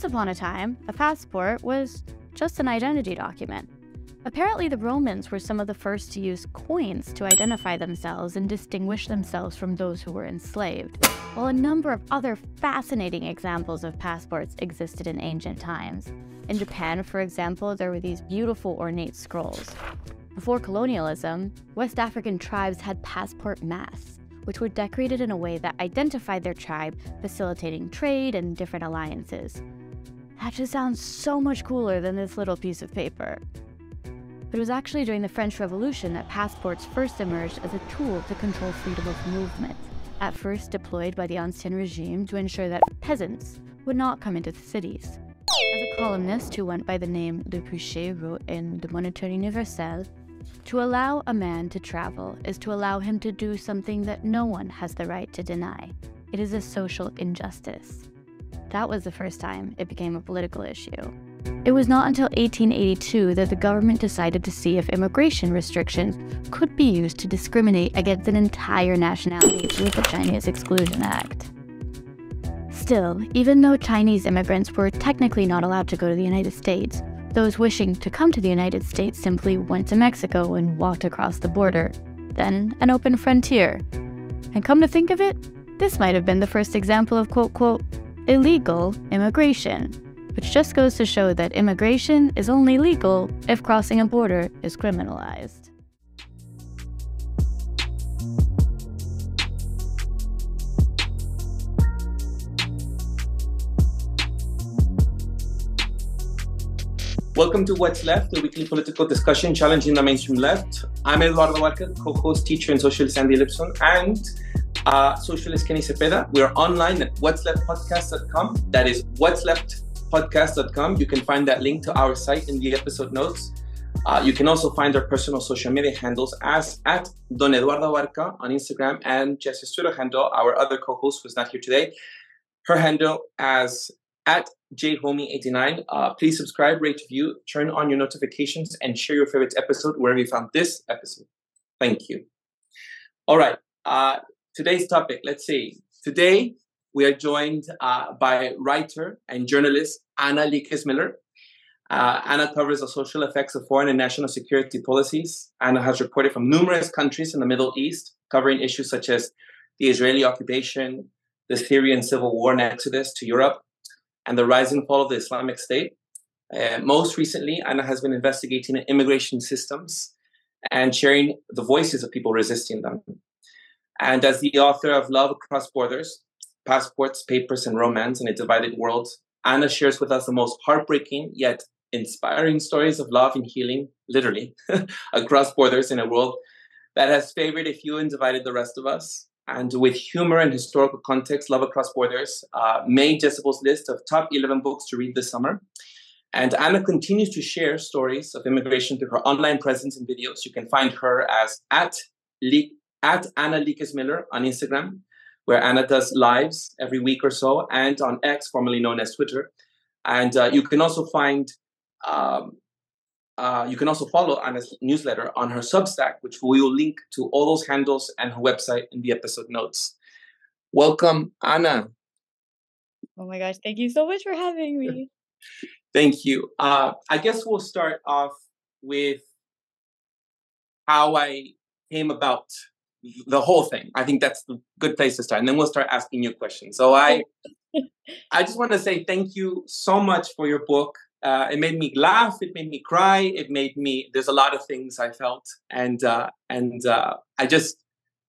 Once upon a time, a passport was just an identity document. Apparently, the Romans were some of the first to use coins to identify themselves and distinguish themselves from those who were enslaved, while a number of other fascinating examples of passports existed in ancient times. In Japan, for example, there were these beautiful ornate scrolls. Before colonialism, West African tribes had passport masks, which were decorated in a way that identified their tribe, facilitating trade and different alliances. That just sounds so much cooler than this little piece of paper. But it was actually during the French Revolution that passports first emerged as a tool to control freedom of movement, at first deployed by the Ancien regime to ensure that peasants would not come into the cities. As a columnist who went by the name Le Pouchet wrote in the Moniteur Universel, to allow a man to travel is to allow him to do something that no one has the right to deny. It is a social injustice. That was the first time it became a political issue. It was not until 1882 that the government decided to see if immigration restrictions could be used to discriminate against an entire nationality with the Chinese Exclusion Act. Still, even though Chinese immigrants were technically not allowed to go to the United States, those wishing to come to the United States simply went to Mexico and walked across the border, then an open frontier. And come to think of it, this might have been the first example of quote quote illegal immigration which just goes to show that immigration is only legal if crossing a border is criminalized. Welcome to What's Left, the weekly political discussion challenging the mainstream left. I'm Eduardo Barca, co-host, teacher, and socialist Andy Lipson, and uh, socialist Kenny Cepeda. We are online at what's left podcast.com. That is what's left podcast.com. You can find that link to our site in the episode notes. Uh, you can also find our personal social media handles as at Don Eduardo Barca on Instagram and Jess's Twitter handle, our other co-host who's not here today, her handle as at jhomie89. Uh, please subscribe, rate, review, turn on your notifications, and share your favorite episode wherever you found this episode. Thank you. All right. Uh, today's topic, let's see. Today, we are joined uh, by writer and journalist Anna Lekas Miller. Uh, Anna covers the social effects of foreign and national security policies. Anna has reported from numerous countries in the Middle East, covering issues such as the Israeli occupation, the Syrian civil war and exodus to Europe, and the rise and fall of the Islamic State. Uh, most recently, Anna has been investigating immigration systems and sharing the voices of people resisting them. And as the author of Love Across Borders, passports, papers, and romance in a divided world, Anna shares with us the most heartbreaking yet inspiring stories of love and healing, literally, across borders in a world that has favored a few and divided the rest of us. And with humor and historical context, Love Across Borders uh, made Decibel's list of top 11 books to read this summer. And Anna continues to share stories of immigration through her online presence and videos. You can find her as at, at Anna Lekas Miller on Instagram where Anna does lives every week or so, and on X, formerly known as Twitter. And uh, you can also find, um, uh, you can also follow Anna's newsletter on her Substack, which we will link to all those handles and her website in the episode notes. Welcome, Anna. Oh my gosh, thank you so much for having me. thank you. Uh, I guess we'll start off with how I came about the whole thing. I think that's the good place to start, and then we'll start asking you questions. So I, I just want to say thank you so much for your book. Uh, it made me laugh. It made me cry. It made me. There's a lot of things I felt, and uh, and uh, I just.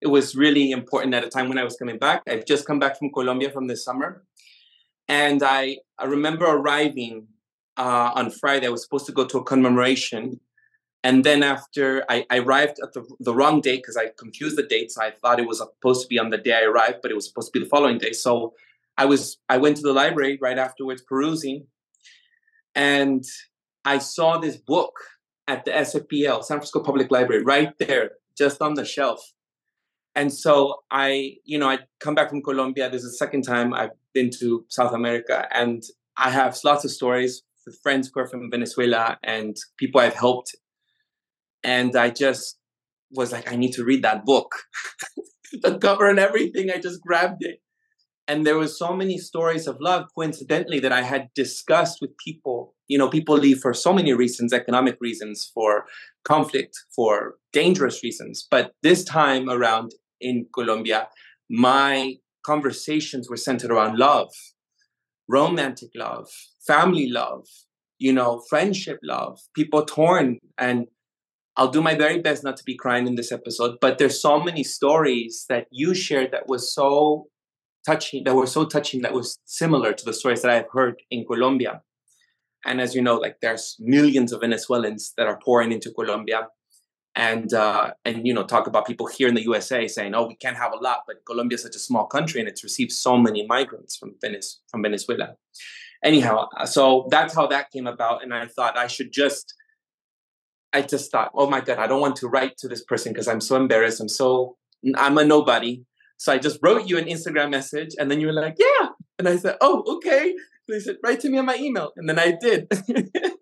It was really important at a time when I was coming back. I've just come back from Colombia from this summer, and I I remember arriving uh, on Friday. I was supposed to go to a commemoration and then after I, I arrived at the, the wrong date because I confused the dates. I thought it was supposed to be on the day I arrived, but it was supposed to be the following day. So I was I went to the library right afterwards, perusing, and I saw this book at the SFPL, San Francisco Public Library, right there, just on the shelf. And so I, you know, I come back from Colombia. This is the second time I've been to South America, and I have lots of stories with friends who are from Venezuela and people I've helped and I just was like, I need to read that book. the cover and everything. I just grabbed it. and there was so many stories of love coincidentally that i had discussed with people you know people leave for so many reasons economic reasons for conflict for dangerous reasons but this time around in colombia my conversations were centered around love romantic love family love you know friendship love people torn and I'll do my very best not to be crying in this episode, but there's so many stories that you shared that was so touching that were so touching that was similar to the stories that I've heard in Colombia. And as you know, like there's millions of Venezuelans that are pouring into Colombia, and uh, and you know talk about people here in the USA saying, "Oh, we can't have a lot," but Colombia is such a small country and it's received so many migrants from Venice from Venezuela. Anyhow, so that's how that came about, and I thought I should just. I just thought, oh my God, I don't want to write to this person because I'm so embarrassed. I'm so, I'm a nobody. So I just wrote you an Instagram message, and then you were like, "Yeah," and I said, "Oh, okay." They said, "Write to me on my email," and then I did.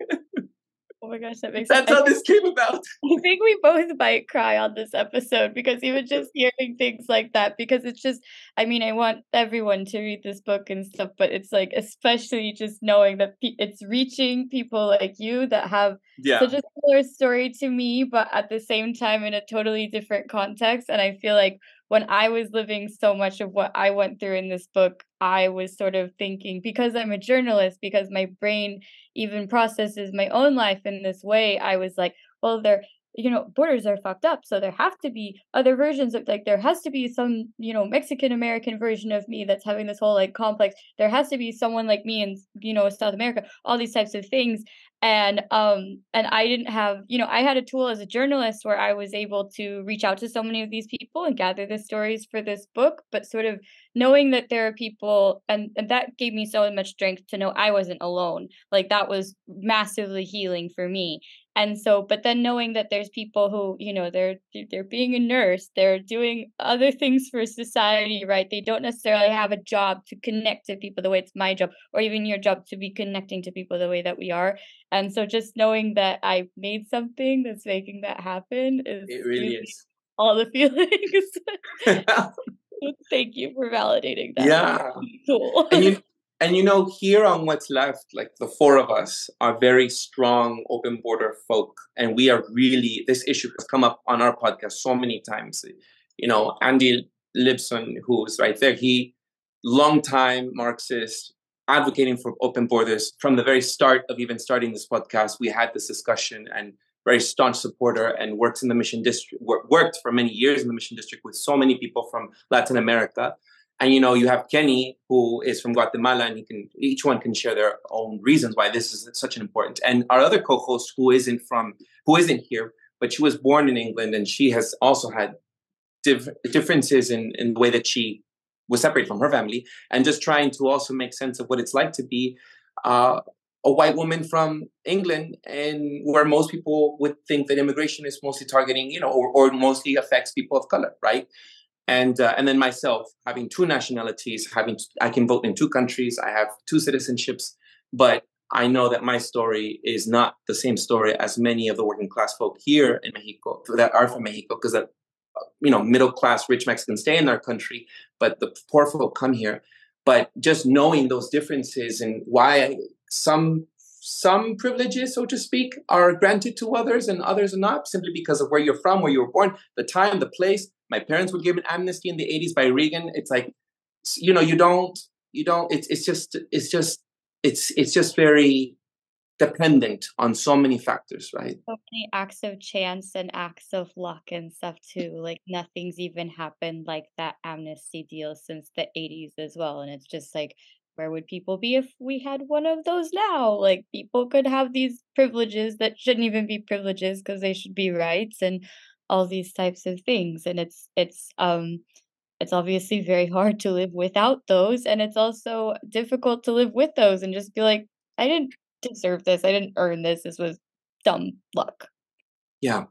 oh my gosh, that makes that's how this came about. I think we both might cry on this episode because even just hearing things like that, because it's just, I mean, I want everyone to read this book and stuff, but it's like, especially just knowing that it's reaching people like you that have yeah. such a similar story to me, but at the same time in a totally different context. And I feel like when I was living so much of what I went through in this book, I was sort of thinking because I'm a journalist, because my brain even processes my own life in this way, I was like, well, there, you know, borders are fucked up. So there have to be other versions of like, there has to be some, you know, Mexican American version of me that's having this whole like complex. There has to be someone like me in, you know, South America, all these types of things and um and i didn't have you know i had a tool as a journalist where i was able to reach out to so many of these people and gather the stories for this book but sort of knowing that there are people and, and that gave me so much strength to know i wasn't alone like that was massively healing for me and so but then knowing that there's people who you know they're they're being a nurse they're doing other things for society right? They don't necessarily have a job to connect to people the way it's my job or even your job to be connecting to people the way that we are. And so just knowing that i made something that's making that happen is it really is. all the feelings. Thank you for validating that. Yeah. cool. And you and you know, here on what's left, like the four of us are very strong open border folk. And we are really, this issue has come up on our podcast so many times. You know, Andy Lipson, who's right there, he, long time Marxist, advocating for open borders from the very start of even starting this podcast. We had this discussion and very staunch supporter and works in the mission district, worked for many years in the mission district with so many people from Latin America and you know you have kenny who is from guatemala and he can each one can share their own reasons why this is such an important and our other co-host who isn't from who isn't here but she was born in england and she has also had diff- differences in, in the way that she was separated from her family and just trying to also make sense of what it's like to be uh, a white woman from England, and where most people would think that immigration is mostly targeting, you know, or, or mostly affects people of color, right? And uh, and then myself having two nationalities having i can vote in two countries i have two citizenships but i know that my story is not the same story as many of the working class folk here in mexico that are from mexico because uh, you know middle class rich mexicans stay in our country but the poor folk come here but just knowing those differences and why some some privileges, so to speak, are granted to others and others are not, simply because of where you're from, where you were born, the time, the place. My parents were given amnesty in the 80s by Reagan. It's like, you know, you don't, you don't, it's, it's just, it's just, it's, it's just very dependent on so many factors, right? So many acts of chance and acts of luck and stuff too. Like nothing's even happened like that amnesty deal since the 80s as well. And it's just like where would people be if we had one of those now? Like people could have these privileges that shouldn't even be privileges because they should be rights and all these types of things. And it's it's um it's obviously very hard to live without those and it's also difficult to live with those and just be like I didn't deserve this. I didn't earn this. This was dumb luck. Yeah.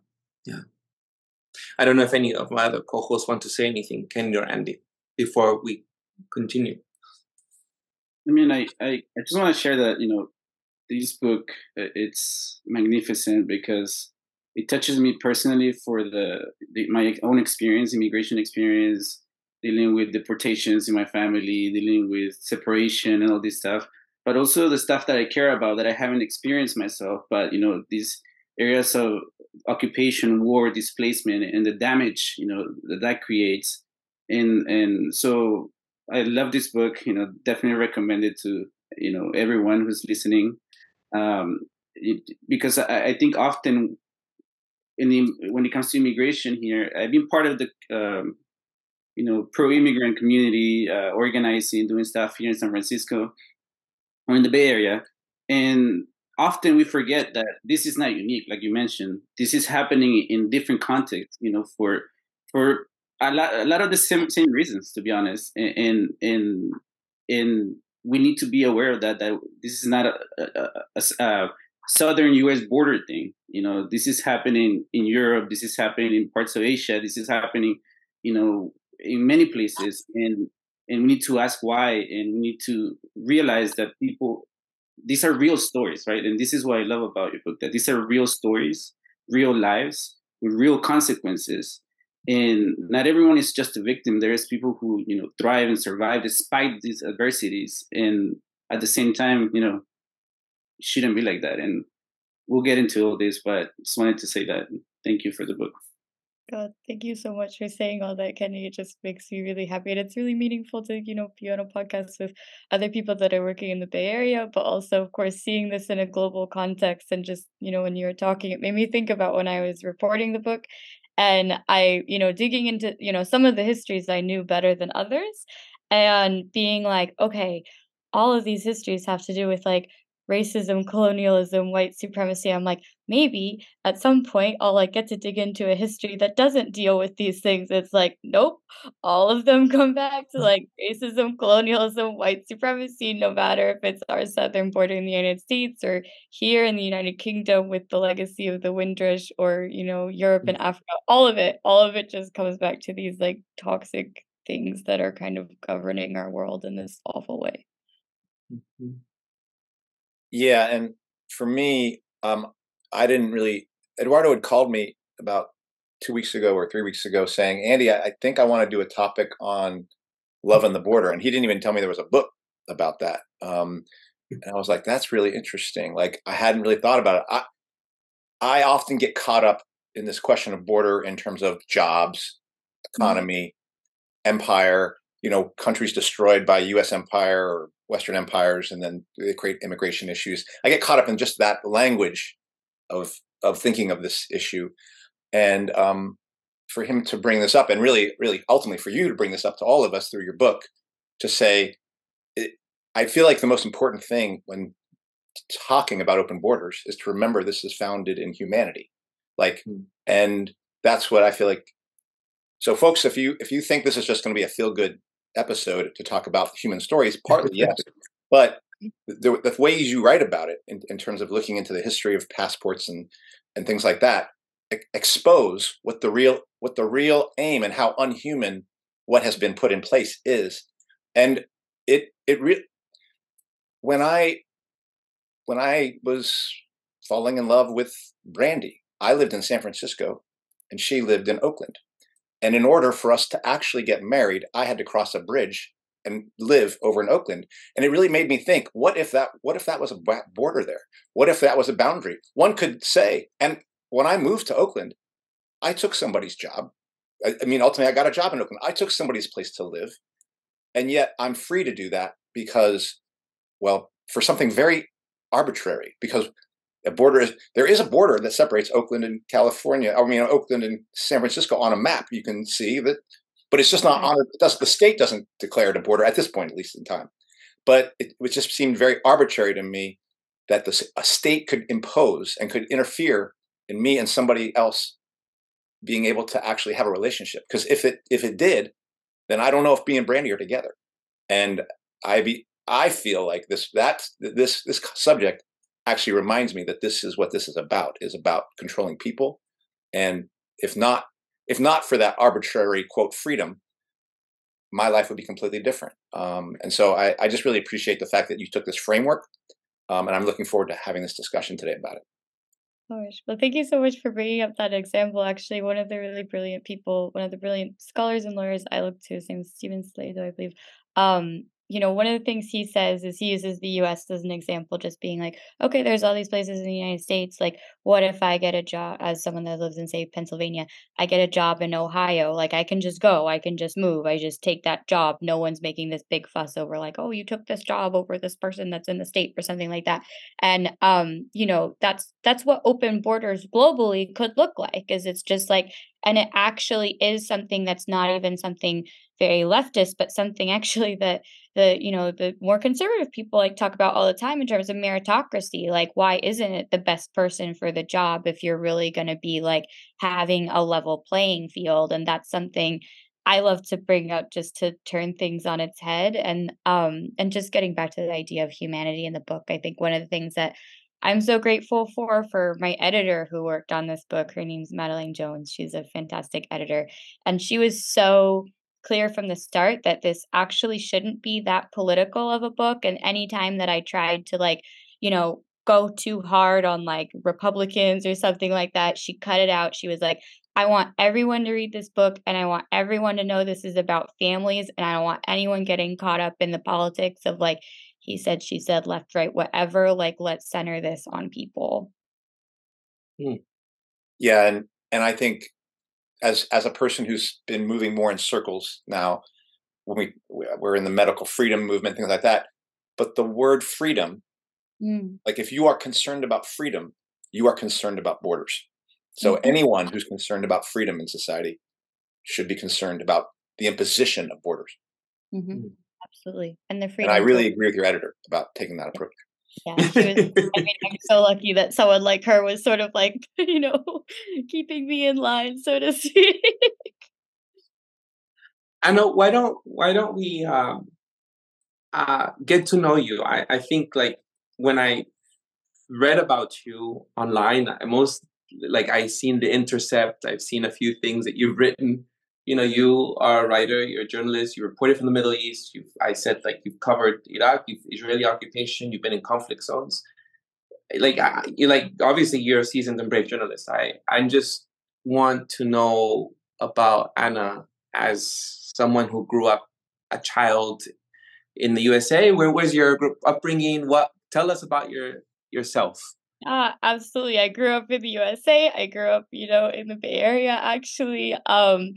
Yeah. I don't know if any of my other co-hosts want to say anything, Kenny or Andy, before we continue. I mean, I, I, I just want to share that, you know, this book, it's magnificent because it touches me personally for the, the my own experience, immigration experience, dealing with deportations in my family, dealing with separation and all this stuff, but also the stuff that I care about that I haven't experienced myself. But you know, these areas of occupation, war, displacement, and the damage you know that that creates. And and so I love this book. You know, definitely recommend it to you know everyone who's listening, um, it, because I, I think often in the, when it comes to immigration here, I've been part of the um, you know pro-immigrant community, uh, organizing, doing stuff here in San Francisco or in the Bay Area, and often we forget that this is not unique, like you mentioned. This is happening in different contexts. You know, for for a lot, a lot of the same same reasons, to be honest, and and and we need to be aware of that. That this is not a, a, a, a southern U.S. border thing. You know, this is happening in Europe. This is happening in parts of Asia. This is happening, you know, in many places, and and we need to ask why, and we need to realize that people, these are real stories, right? And this is what I love about your book that these are real stories, real lives with real consequences. And not everyone is just a victim. There is people who you know thrive and survive despite these adversities, and at the same time, you know, shouldn't be like that. And we'll get into all this, but just wanted to say that. Thank you for the book. God, thank you so much for saying all that, Kenny. It just makes me really happy. And it's really meaningful to, you know, be on a podcast with other people that are working in the Bay Area, but also, of course, seeing this in a global context. And just, you know, when you were talking, it made me think about when I was reporting the book and I, you know, digging into, you know, some of the histories I knew better than others and being like, okay, all of these histories have to do with like racism, colonialism, white supremacy. I'm like, maybe at some point I'll like get to dig into a history that doesn't deal with these things. It's like, nope, all of them come back to like racism, colonialism, white supremacy, no matter if it's our southern border in the United States or here in the United Kingdom with the legacy of the Windrush or, you know, Europe and Africa, all of it, all of it just comes back to these like toxic things that are kind of governing our world in this awful way. Mm-hmm. Yeah, and for me, um, I didn't really. Eduardo had called me about two weeks ago or three weeks ago, saying, "Andy, I, I think I want to do a topic on love on the border," and he didn't even tell me there was a book about that. Um, and I was like, "That's really interesting." Like I hadn't really thought about it. I I often get caught up in this question of border in terms of jobs, mm-hmm. economy, empire. You know, countries destroyed by U.S. empire or Western empires, and then they create immigration issues. I get caught up in just that language of of thinking of this issue, and um, for him to bring this up, and really, really, ultimately for you to bring this up to all of us through your book, to say, it, I feel like the most important thing when talking about open borders is to remember this is founded in humanity, like, mm. and that's what I feel like. So, folks, if you if you think this is just going to be a feel good episode to talk about human stories, partly yes, but the, the, ways you write about it in, in, terms of looking into the history of passports and and things like that expose what the real what the real aim and how unhuman what has been put in place is. And it it really when i when i was falling in love with brandy i lived in san francisco and she lived in oakland and in order for us to actually get married, I had to cross a bridge and live over in Oakland. And it really made me think, what if that what if that was a border there? What if that was a boundary? One could say, and when I moved to Oakland, I took somebody's job. I, I mean, ultimately I got a job in Oakland. I took somebody's place to live. And yet I'm free to do that because, well, for something very arbitrary, because a border is there is a border that separates Oakland and California. I mean, Oakland and San Francisco on a map. You can see that, but it's just not mm-hmm. on. It does the state doesn't declare it a border at this point, at least in time. But it, it just seemed very arbitrary to me that the, a state could impose and could interfere in me and somebody else being able to actually have a relationship. Because if it if it did, then I don't know if me and Brandy are together. And I be I feel like this that this this subject actually reminds me that this is what this is about is about controlling people and if not if not for that arbitrary quote freedom my life would be completely different um, and so I, I, just really appreciate the fact that you took this framework um, and i'm looking forward to having this discussion today about it. Well, thank you so much for bringing up that example. Actually, one of the really brilliant people, one of the brilliant scholars and lawyers I look to, his name is Stephen Slade, I believe. Um, you know, one of the things he says is he uses the US as an example, just being like, okay, there's all these places in the United States. Like, what if I get a job as someone that lives in, say, Pennsylvania? I get a job in Ohio. Like, I can just go, I can just move, I just take that job. No one's making this big fuss over, like, oh, you took this job over this person that's in the state or something like that. And, um, you know, that's that's what open borders globally could look like, is it's just like, and it actually is something that's not even something very leftist, but something actually that the you know the more conservative people like talk about all the time in terms of meritocracy. Like, why isn't it the best person for the job if you're really going to be like having a level playing field? And that's something I love to bring up just to turn things on its head and um and just getting back to the idea of humanity in the book. I think one of the things that I'm so grateful for for my editor who worked on this book. Her name's Madeline Jones. She's a fantastic editor and she was so clear from the start that this actually shouldn't be that political of a book and anytime that I tried to like, you know, go too hard on like Republicans or something like that, she cut it out. She was like, I want everyone to read this book and I want everyone to know this is about families and I don't want anyone getting caught up in the politics of like he said, she said, left, right, whatever. Like, let's center this on people. Hmm. Yeah, and and I think as as a person who's been moving more in circles now, when we we're in the medical freedom movement, things like that. But the word freedom, mm. like if you are concerned about freedom, you are concerned about borders. So mm-hmm. anyone who's concerned about freedom in society should be concerned about the imposition of borders. Mm-hmm. Mm. Absolutely, and the freedom. And I really agree with your editor about taking that approach. Yeah, was, I mean, I'm so lucky that someone like her was sort of like, you know, keeping me in line, so to speak. I know. Why don't Why don't we um, uh, get to know you? I I think like when I read about you online, I most like I seen the Intercept. I've seen a few things that you've written you know, you are a writer, you're a journalist, you reported from the Middle East. You've, I said, like, you've covered Iraq, you've Israeli occupation, you've been in conflict zones. Like, you like, obviously, you're a seasoned and brave journalist. I, I just want to know about Anna as someone who grew up a child in the USA. Where was your upbringing? What? Tell us about your yourself. Uh, absolutely. I grew up in the USA. I grew up, you know, in the Bay Area actually. Um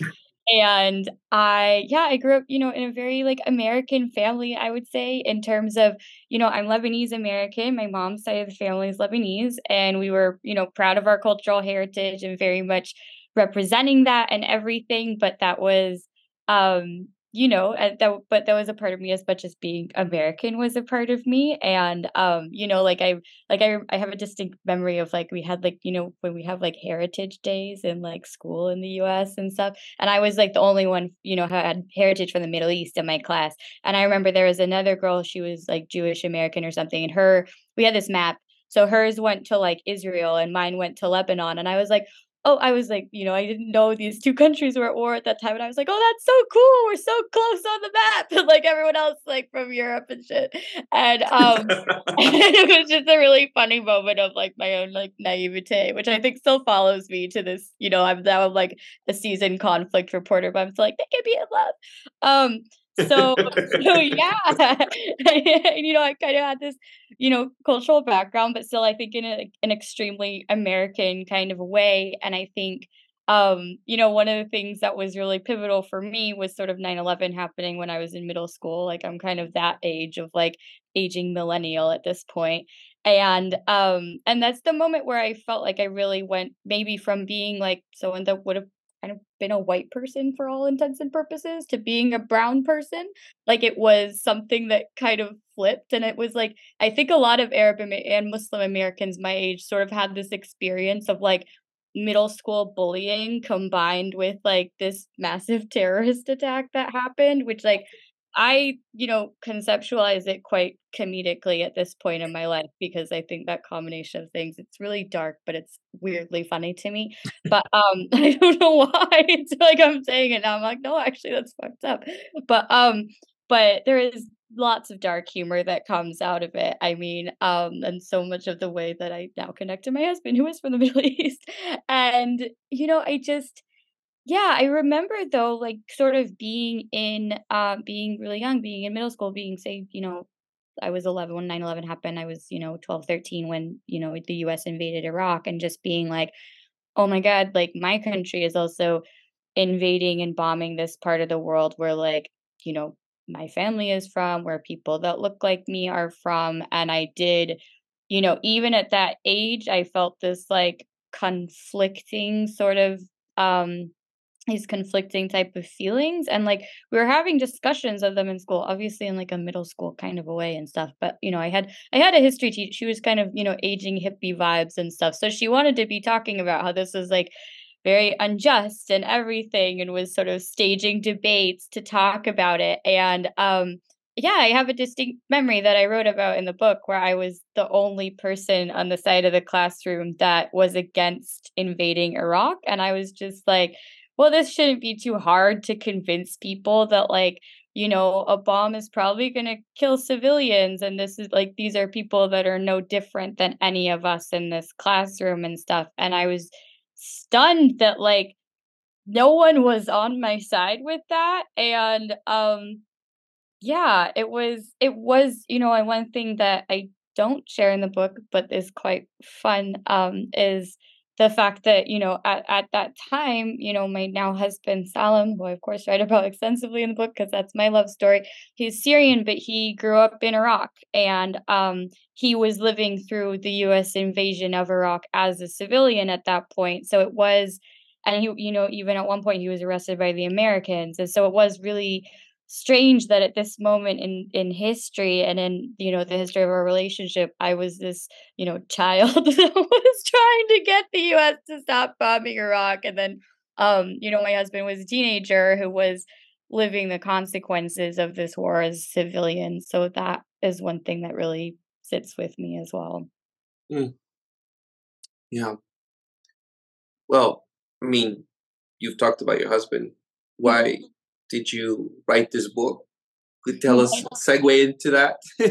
and I yeah, I grew up, you know, in a very, like, American family, I would say, in terms of, you know, I'm Lebanese American, my mom's side of the family is Lebanese, and we were, you know, proud of our cultural heritage and very much representing that and everything, but that was, um, you know, that but that was a part of me as much as being American was a part of me, and, um, you know, like, I like, I I have a distinct memory of, like, we had, like, you know, when we have, like, heritage days in, like, school in the US and stuff, and I was, like, the only one, you know, had heritage from the Middle East in my class, and I remember there was another girl, she was, like, Jewish American or something, and her we had this map, so hers went to, like, Israel and mine went to Lebanon, and I was like, oh, I was like, you know, I didn't know these two countries were at war at that time. And I was like, oh, that's so cool. We're so close on the map. And like everyone else, like from Europe and shit. And um it was just a really funny moment of like my own like naivete, which I think still follows me to this, you know, I'm now I'm like a seasoned conflict reporter, but I'm still like, they can be in love. Um so, so yeah, and you know, I kind of had this, you know, cultural background, but still, I think in a, an extremely American kind of way. And I think, um, you know, one of the things that was really pivotal for me was sort of 9-11 happening when I was in middle school. Like I'm kind of that age of like aging millennial at this. And um, and that's the moment where I felt like I really went maybe from being like someone that would have kind of been a white person for all intents and purposes to being a brown person. Like it was something that kind of flipped. And it was like, I think a lot of Arab and Muslim Americans my age sort of had this experience of like middle school bullying combined with like this massive terrorist attack that happened, which like I, you know, conceptualize it quite comedically at this point in my life because I think that combination of things, it's really dark, but it's weirdly funny to me. But um I don't know why. It's like I'm saying it now. I'm like, no, actually that's fucked up. But um, but there is lots of dark humor that comes out of it. I mean, um, and so much of the way that I now connect to my husband who is from the Middle East. And, you know, I just yeah, I remember though, like sort of being in uh being really young, being in middle school, being say, you know, I was 11 when 9/11 happened. I was, you know, 12, 13 when, you know, the US invaded Iraq and just being like, "Oh my God, like my country is also invading and bombing this part of the world where like, you know, my family is from, where people that look like me are from." And I did, you know, even at that age, I felt this like conflicting sort of um these conflicting type of feelings and like we were having discussions of them in school obviously in like a middle school kind of a way and stuff but you know i had i had a history teacher she was kind of you know aging hippie vibes and stuff so she wanted to be talking about how this was like very unjust and everything and was sort of staging debates to talk about it and um yeah i have a distinct memory that i wrote about in the book where i was the only person on the side of the classroom that was against invading iraq and i was just like well, this shouldn't be too hard to convince people that, like, you know, a bomb is probably going to kill civilians. And this is like, these are people that are no different than any of us in this classroom and stuff. And I was stunned that, like, no one was on my side with that. And, um, yeah, it was, it was, you know, one thing that I don't share in the book, but is quite fun, um, is, the fact that you know at, at that time you know my now husband Salam who I of course write about extensively in the book because that's my love story he's Syrian but he grew up in Iraq and um he was living through the US invasion of Iraq as a civilian at that point. So it was and he you know even at one point he was arrested by the Americans. And so it was really strange that at this moment in in history and in you know the history of our relationship i was this you know child that was trying to get the us to stop bombing iraq. And then um you know my husband was a teenager who was living the consequences of this war as civilian. So that is one thing that really sits with me as well. Mm. yeah. Well i mean you've talked about your husband. Why mm-hmm did you write this book? Could tell us segue into that.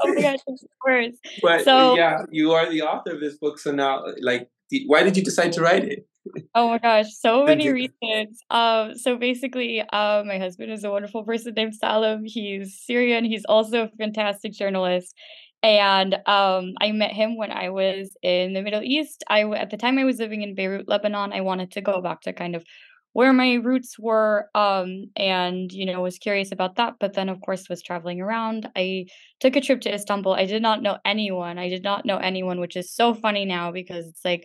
oh my gosh, of course. But so, yeah, you are the author of this book. So now, like, why did you decide to write it? oh my gosh, so many reasons. Um, so basically, uh, my husband is a wonderful person named Salam. He's Syrian. He's also a fantastic journalist. And um, I met him when I was in the Middle East. I at the time I was living in Beirut, Lebanon. I wanted to go back to kind of where my roots were um and you know was curious about that but then of course was traveling around. I took a trip to istanbul. I did not know anyone. I did not know anyone which is so funny now because it's like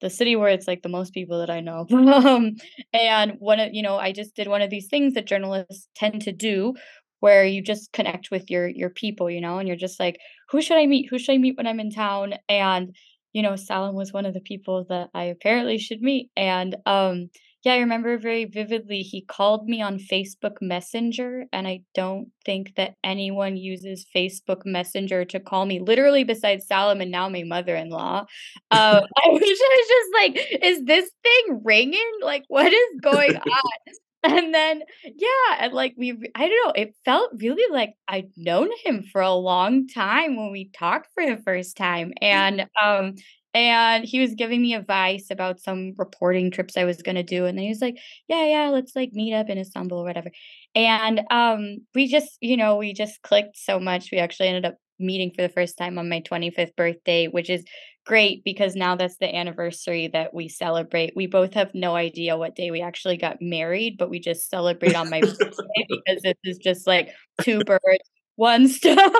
the city where it's like the most people that i know. Um, and one of you know i just did one of these things that journalists tend to do where you just connect with your your people you know and you're just like who should i meet? Who should i meet when i'm in town? And you know salim was one of the people that i apparently should meet. And um yeah, I remember very vividly he called me on Facebook Messenger, and I don't think that anyone uses Facebook Messenger to call me, literally besides Salam and now my mother-in-law. Uh, I was just like, "Is this thing ringing? Like, what is going on?" And then, yeah, and like we, I don't know, it felt really like I'd known him for a long time when we talked for the first time, and um, and he was giving me advice about some reporting trips I was gonna do, and then he was like, "Yeah, yeah, let's like meet up in Istanbul or whatever." And um, we just, you know, we just clicked so much. We actually ended up meeting for the first time on my 25th birthday, which is great because now that's the anniversary that we celebrate. We both have no idea what day we actually got married, but we just celebrate on my birthday because this is just like two birds, one stone.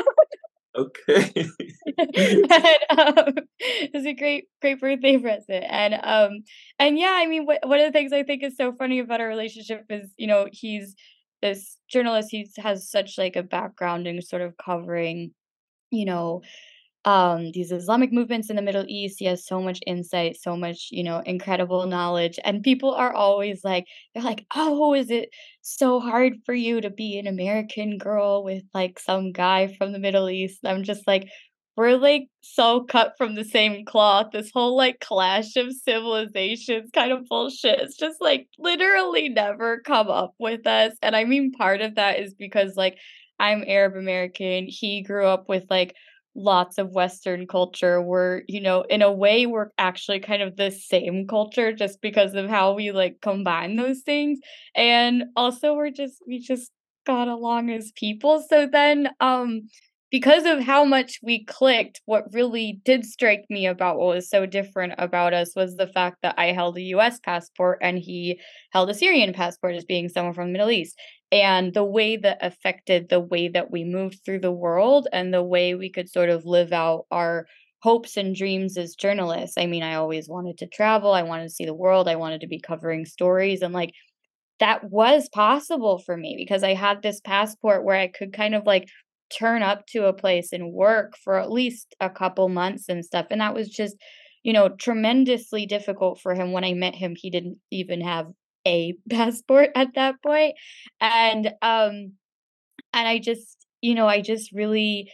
Okay. and, um, it was a great, great birthday present. And um, and yeah, I mean, one of the things I think is so funny about our relationship is, you know, he's this journalist. He has such like a background in sort of covering, you know, um these islamic movements in the middle east he has so much insight so much you know incredible knowledge and people are always like they're like oh is it so hard for you to be an american girl with like some guy from the middle east i'm just like we're like so cut from the same cloth this whole like clash of civilizations kind of bullshit it's just like literally never come up with us and i mean part of that is because like I'm Arab American. He grew up with like lots of Western culture. We're, you know, in a way, we're actually kind of the same culture just because of how we like combine those things. And also, we're just, we just got along as people. So then, um, because of how much we clicked, what really did strike me about what was so different about us was the fact that I held a US passport and he held a Syrian passport as being someone from the Middle East. And the way that affected the way that we moved through the world and the way we could sort of live out our hopes and dreams as journalists. I mean, I always wanted to travel, I wanted to see the world, I wanted to be covering stories. And like, that was possible for me because I had this passport where I could kind of like turn up to a place and work for at least a couple months and stuff. And that was just, you know, tremendously difficult for him. When I met him, he didn't even have a passport at that point. And um and I just, you know, I just really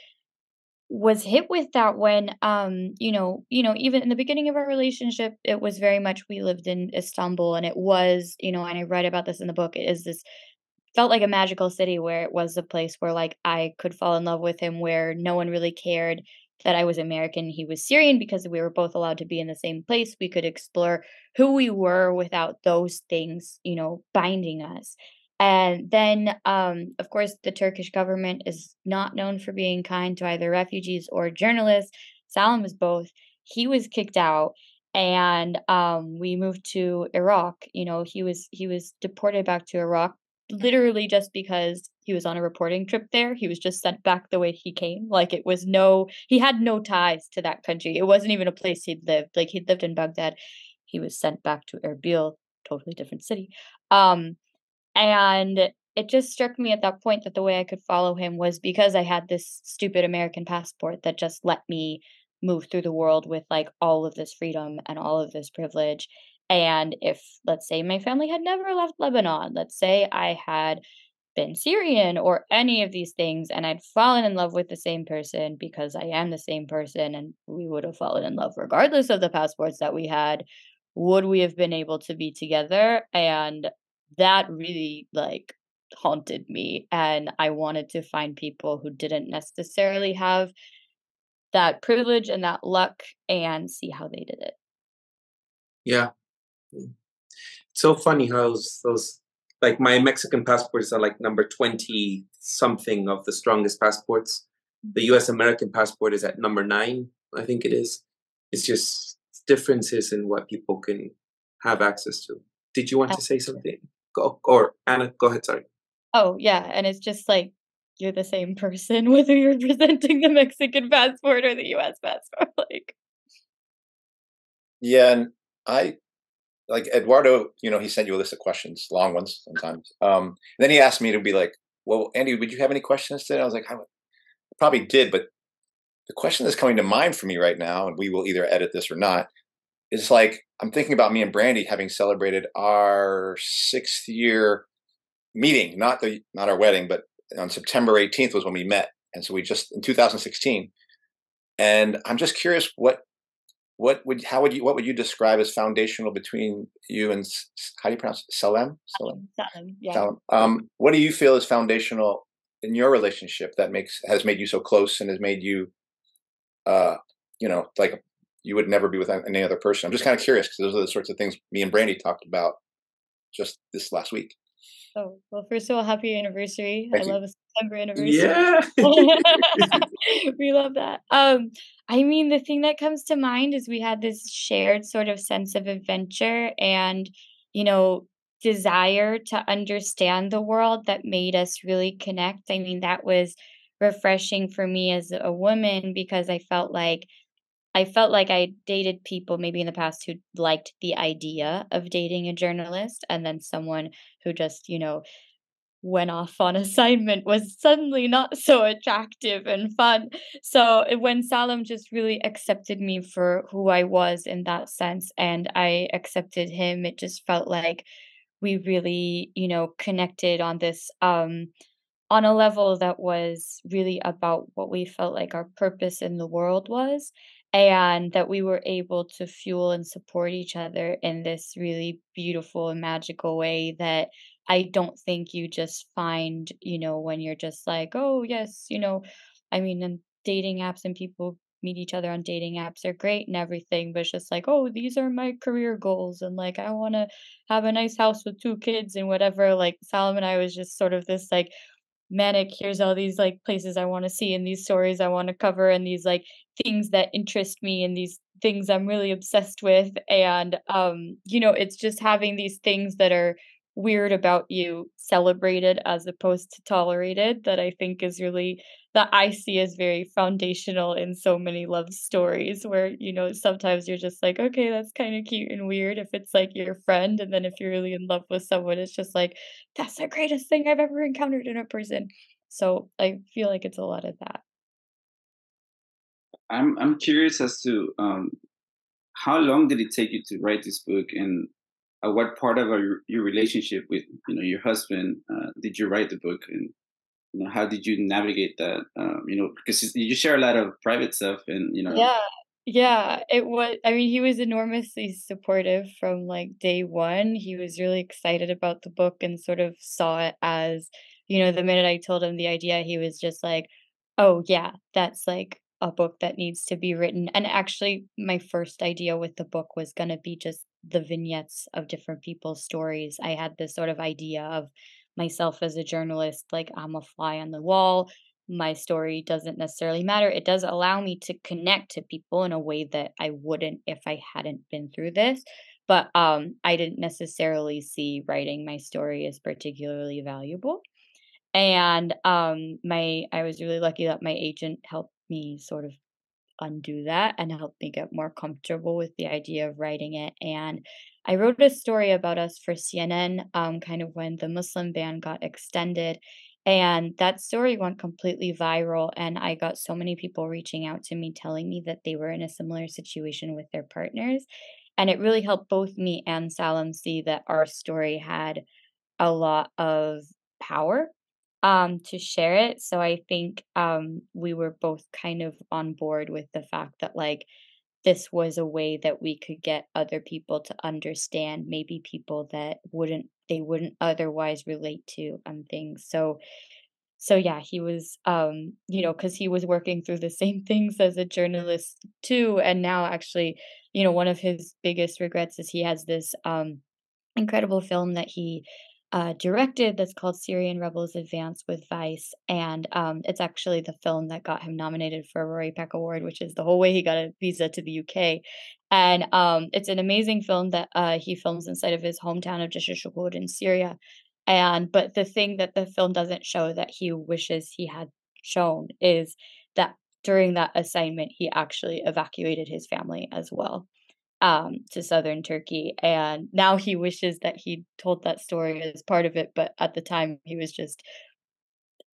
was hit with that when um you know you know even in the beginning of our relationship it was very much we lived in istanbul and it was you know and i write about this in the book it is this felt like a magical city where it was a place where like I could fall in love with him where no one really cared that I was American, he was Syrian because we were both allowed to be in the same place. We could explore who we were without those things, you know, binding us. And then, um, of course, the Turkish government is not known for being kind to either refugees or journalists. Salim was both. He was kicked out, and um, we moved to Iraq. You know, he was he was deported back to Iraq literally just because he was on a reporting trip there. He was just sent back the way he came. Like it was no, he had no ties to that country. It wasn't even a place he'd lived. Like he'd lived in Baghdad. He was sent back to Erbil, totally different city. Um, and it just struck me at that point that the way I could follow him was because I had this stupid American passport that just let me move through the world with like all of this freedom and all of this privilege and if, let's say, my family had never left Lebanon, let's say I had been Syrian or any of these things, and I'd fallen in love with the same person because I am the same person, and we would have fallen in love regardless of the passports that we had, would we have been able to be together? And that really like haunted me. And I wanted to find people who didn't necessarily have that privilege and that luck and see how they did it. Yeah, so funny how those, those like my Mexican passports are like number 20 something of the strongest passports. The US American passport is at number nine, I think it is. It's just differences in what people can have access to. Did you want to say something? Go or Anna, go ahead, sorry. Oh yeah, and it's just like you're the same person whether you're presenting the Mexican passport or the US passport. Like Yeah, and I like Eduardo, you know, he sent you a list of questions, long ones sometimes. Um, then he asked me to be like, "Well, Andy, would you have any questions today?" I was like, "I probably did," but the question that's coming to mind for me right now, and we will either edit this or not, is like I'm thinking about me and Brandy having celebrated our sixth year meeting, not the not our wedding, but on September 18th was when we met, and so we just in 2016. And I'm just curious what what would how would you what would you describe as foundational between you and how do you pronounce it? Salem? Salem. Salem. Yeah. Salem. Um, what do you feel is foundational in your relationship that makes has made you so close and has made you, uh, you know, like you would never be with any other person? I'm just kind of curious because those are the sorts of things me and Brandy talked about just this last week. Oh well, first of all, happy anniversary! Thank I you. love a September anniversary. Yeah, we love that. Um, I mean, the thing that comes to mind is we had this shared sort of sense of adventure and, you know, desire to understand the world that made us really connect. I mean, that was refreshing for me as a woman because I felt like I felt like I dated people maybe in the past who liked the idea of dating a journalist and then someone who just, you know, went off on assignment was suddenly not so attractive and fun. So when Salam just really accepted me for who I was in that sense, and I accepted him, it just felt like we really, you know, connected on this um on a level that was really about what we felt like our purpose in the world was and that we were able to fuel and support each other in this really beautiful and magical way that I don't think you just find, you know, when you're just like, oh, yes, you know, I mean, and dating apps and people meet each other on dating apps are great and everything, but it's just like, oh, these are my career goals. And like, I want to have a nice house with two kids and whatever. Like, Salam and I was just sort of this like, manic here's all these like places i want to see and these stories i want to cover and these like things that interest me and these things i'm really obsessed with and um you know it's just having these things that are weird about you celebrated as opposed to tolerated that I think is really that I see as very foundational in so many love stories where you know sometimes you're just like okay that's kind of cute and weird if it's like your friend and then if you're really in love with someone it's just like that's the greatest thing I've ever encountered in a person. So I feel like it's a lot of that I'm I'm curious as to um how long did it take you to write this book? And what part of our, your relationship with you know your husband uh, did you write the book? And you know how did you navigate that um, you know because you share a lot of private stuff and you know. Yeah yeah it was i mean he was enormously supportive from like day one. He was really excited about the book and sort of saw it as you know the minute i told him the idea he was just like oh yeah that's like a book that needs to be written and actually my first idea with the book was going to be just the vignettes of different people's stories. I had this sort of idea of myself as a journalist, like I'm a fly on the wall. My story doesn't necessarily matter. It does allow me to connect to people in a way that I wouldn't if I hadn't been through this. But um, I didn't necessarily see writing my story as particularly valuable. And um, my I was really lucky that my agent helped me sort of undo that and help me get more comfortable with the idea of writing it. And I wrote a story about us for CNN, um, kind of when the Muslim ban got extended. And that story went completely viral. And I got so many people reaching out to me telling me that they were in a similar situation with their partners. And it really helped both me and Salam see that our story had a lot of power um, to share it. So I think um, we were both kind of on board with the fact that like this was a way that we could get other people to understand maybe people that wouldn't they wouldn't otherwise relate to and things. So so yeah, he was um, you know, cuz he was working through the same things as a journalist too and now actually, you know, one of his biggest regrets is he has this um incredible film that he uh, directed that's called Syrian Rebels Advance with Vice. And um, it's actually the film that got him nominated for a Rory Peck Award, which is the whole way he got a visa to the UK. And um, it's an amazing film that uh, he films inside of his hometown of Jashar in Syria. And but the thing that the film doesn't show that he wishes he had shown is that during that assignment, he actually evacuated his family as well um, to southern Turkey. And now he wishes that he told that story as part of it, but at the time he was just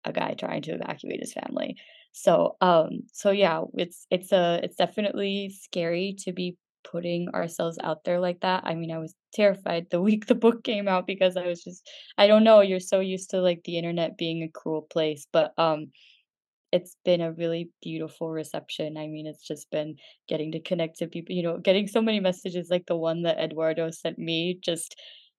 a guy trying to evacuate his family. So um so yeah, it's it's a it's definitely scary to be putting ourselves out there like that. I mean, I was terrified the week the book came out because I was just I don't know, you're so used to like the internet being a cruel place, but um it's been a really beautiful reception. I mean, it's just been getting to connect to people, you know, getting so many messages like the one that Eduardo sent me, just,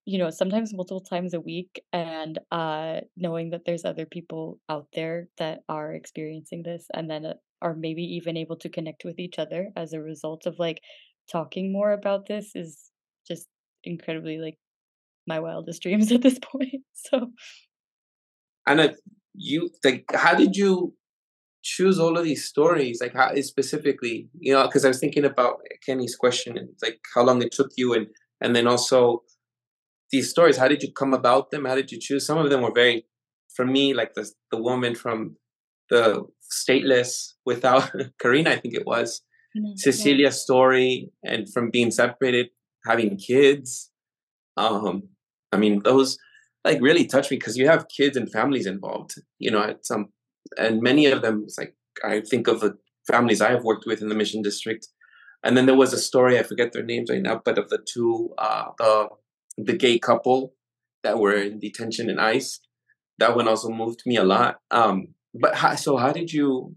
you know, sometimes multiple times a week, and uh, knowing that there's other people out there that are experiencing this and then uh, are maybe even able to connect with each other as a result of like talking more about this is just incredibly like my wildest dreams at this point. So, Anna, you like, how did you choose all of these stories like how specifically you know because i was thinking about kenny's question and like how long it took you and and then also these stories how did you come about them how did you choose some of them were very for me like the the woman from the stateless without karina i think it was mm-hmm. cecilia's story and from being separated having kids um i mean those like really touch me because you have kids and families involved you know at some and many of them, it's like I think of the families I have worked with in the Mission District, and then there was a story I forget their names right now, but of the two uh, the the gay couple that were in detention in ICE that one also moved me a lot. Um, but how, so how did you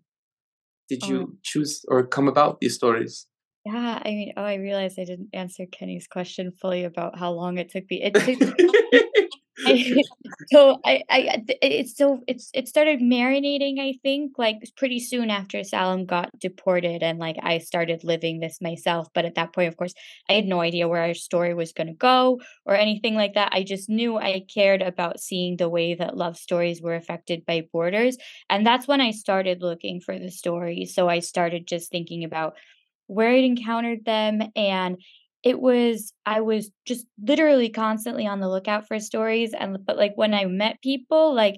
did you Um, choose or come about these stories? yeah, I mean, oh, I realized I didn't answer Kenny's question fully about how long it took me. It took I so I I it's so it's it started marinating, I think, like, pretty soon after Salam got deported and, like, I started living this myself, but at that point, of course, I had no idea where our story was gonna go or anything like that. I just knew I cared about seeing the way that love stories were affected by borders, and that's when I started looking for the stories. So I started just thinking about where I'd encountered them, and it was I was just literally constantly on the lookout for stories, and but, like, when I met people, like,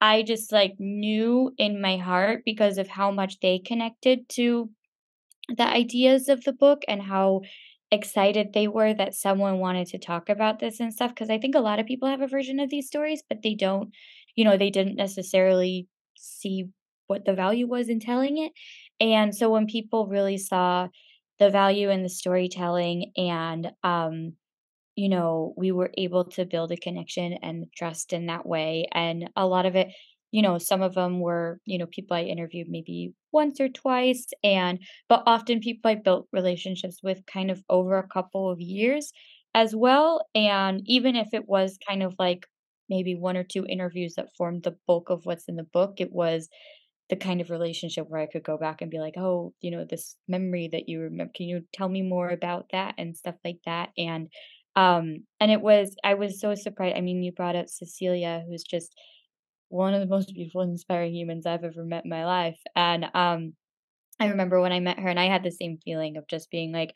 I just, like, knew in my heart because of how much they connected to the ideas of the book and how excited they were that someone wanted to talk about this and stuff. Because I think a lot of people have a version of these stories, but they don't you know, they didn't necessarily see what the value was in telling it, and so when people really saw the value in the storytelling and, um you know, we were able to build a connection and trust in that way. And a lot of it, you know, some of them were, you know, people I interviewed maybe once or twice. And, but often people I built relationships with kind of over a couple of years as well. And even if it was kind of like maybe one or two interviews that formed the bulk of what's in the book, it was the kind of relationship where I could go back and be like, "Oh, you know, this memory that you remember, can you tell me more about that?" and stuff like that. And um and it was I was so surprised. I mean, you brought up Cecilia, who's just one of the most beautiful, inspiring humans I've ever met in my life. And um I remember when I met her and I had the same feeling of just being like,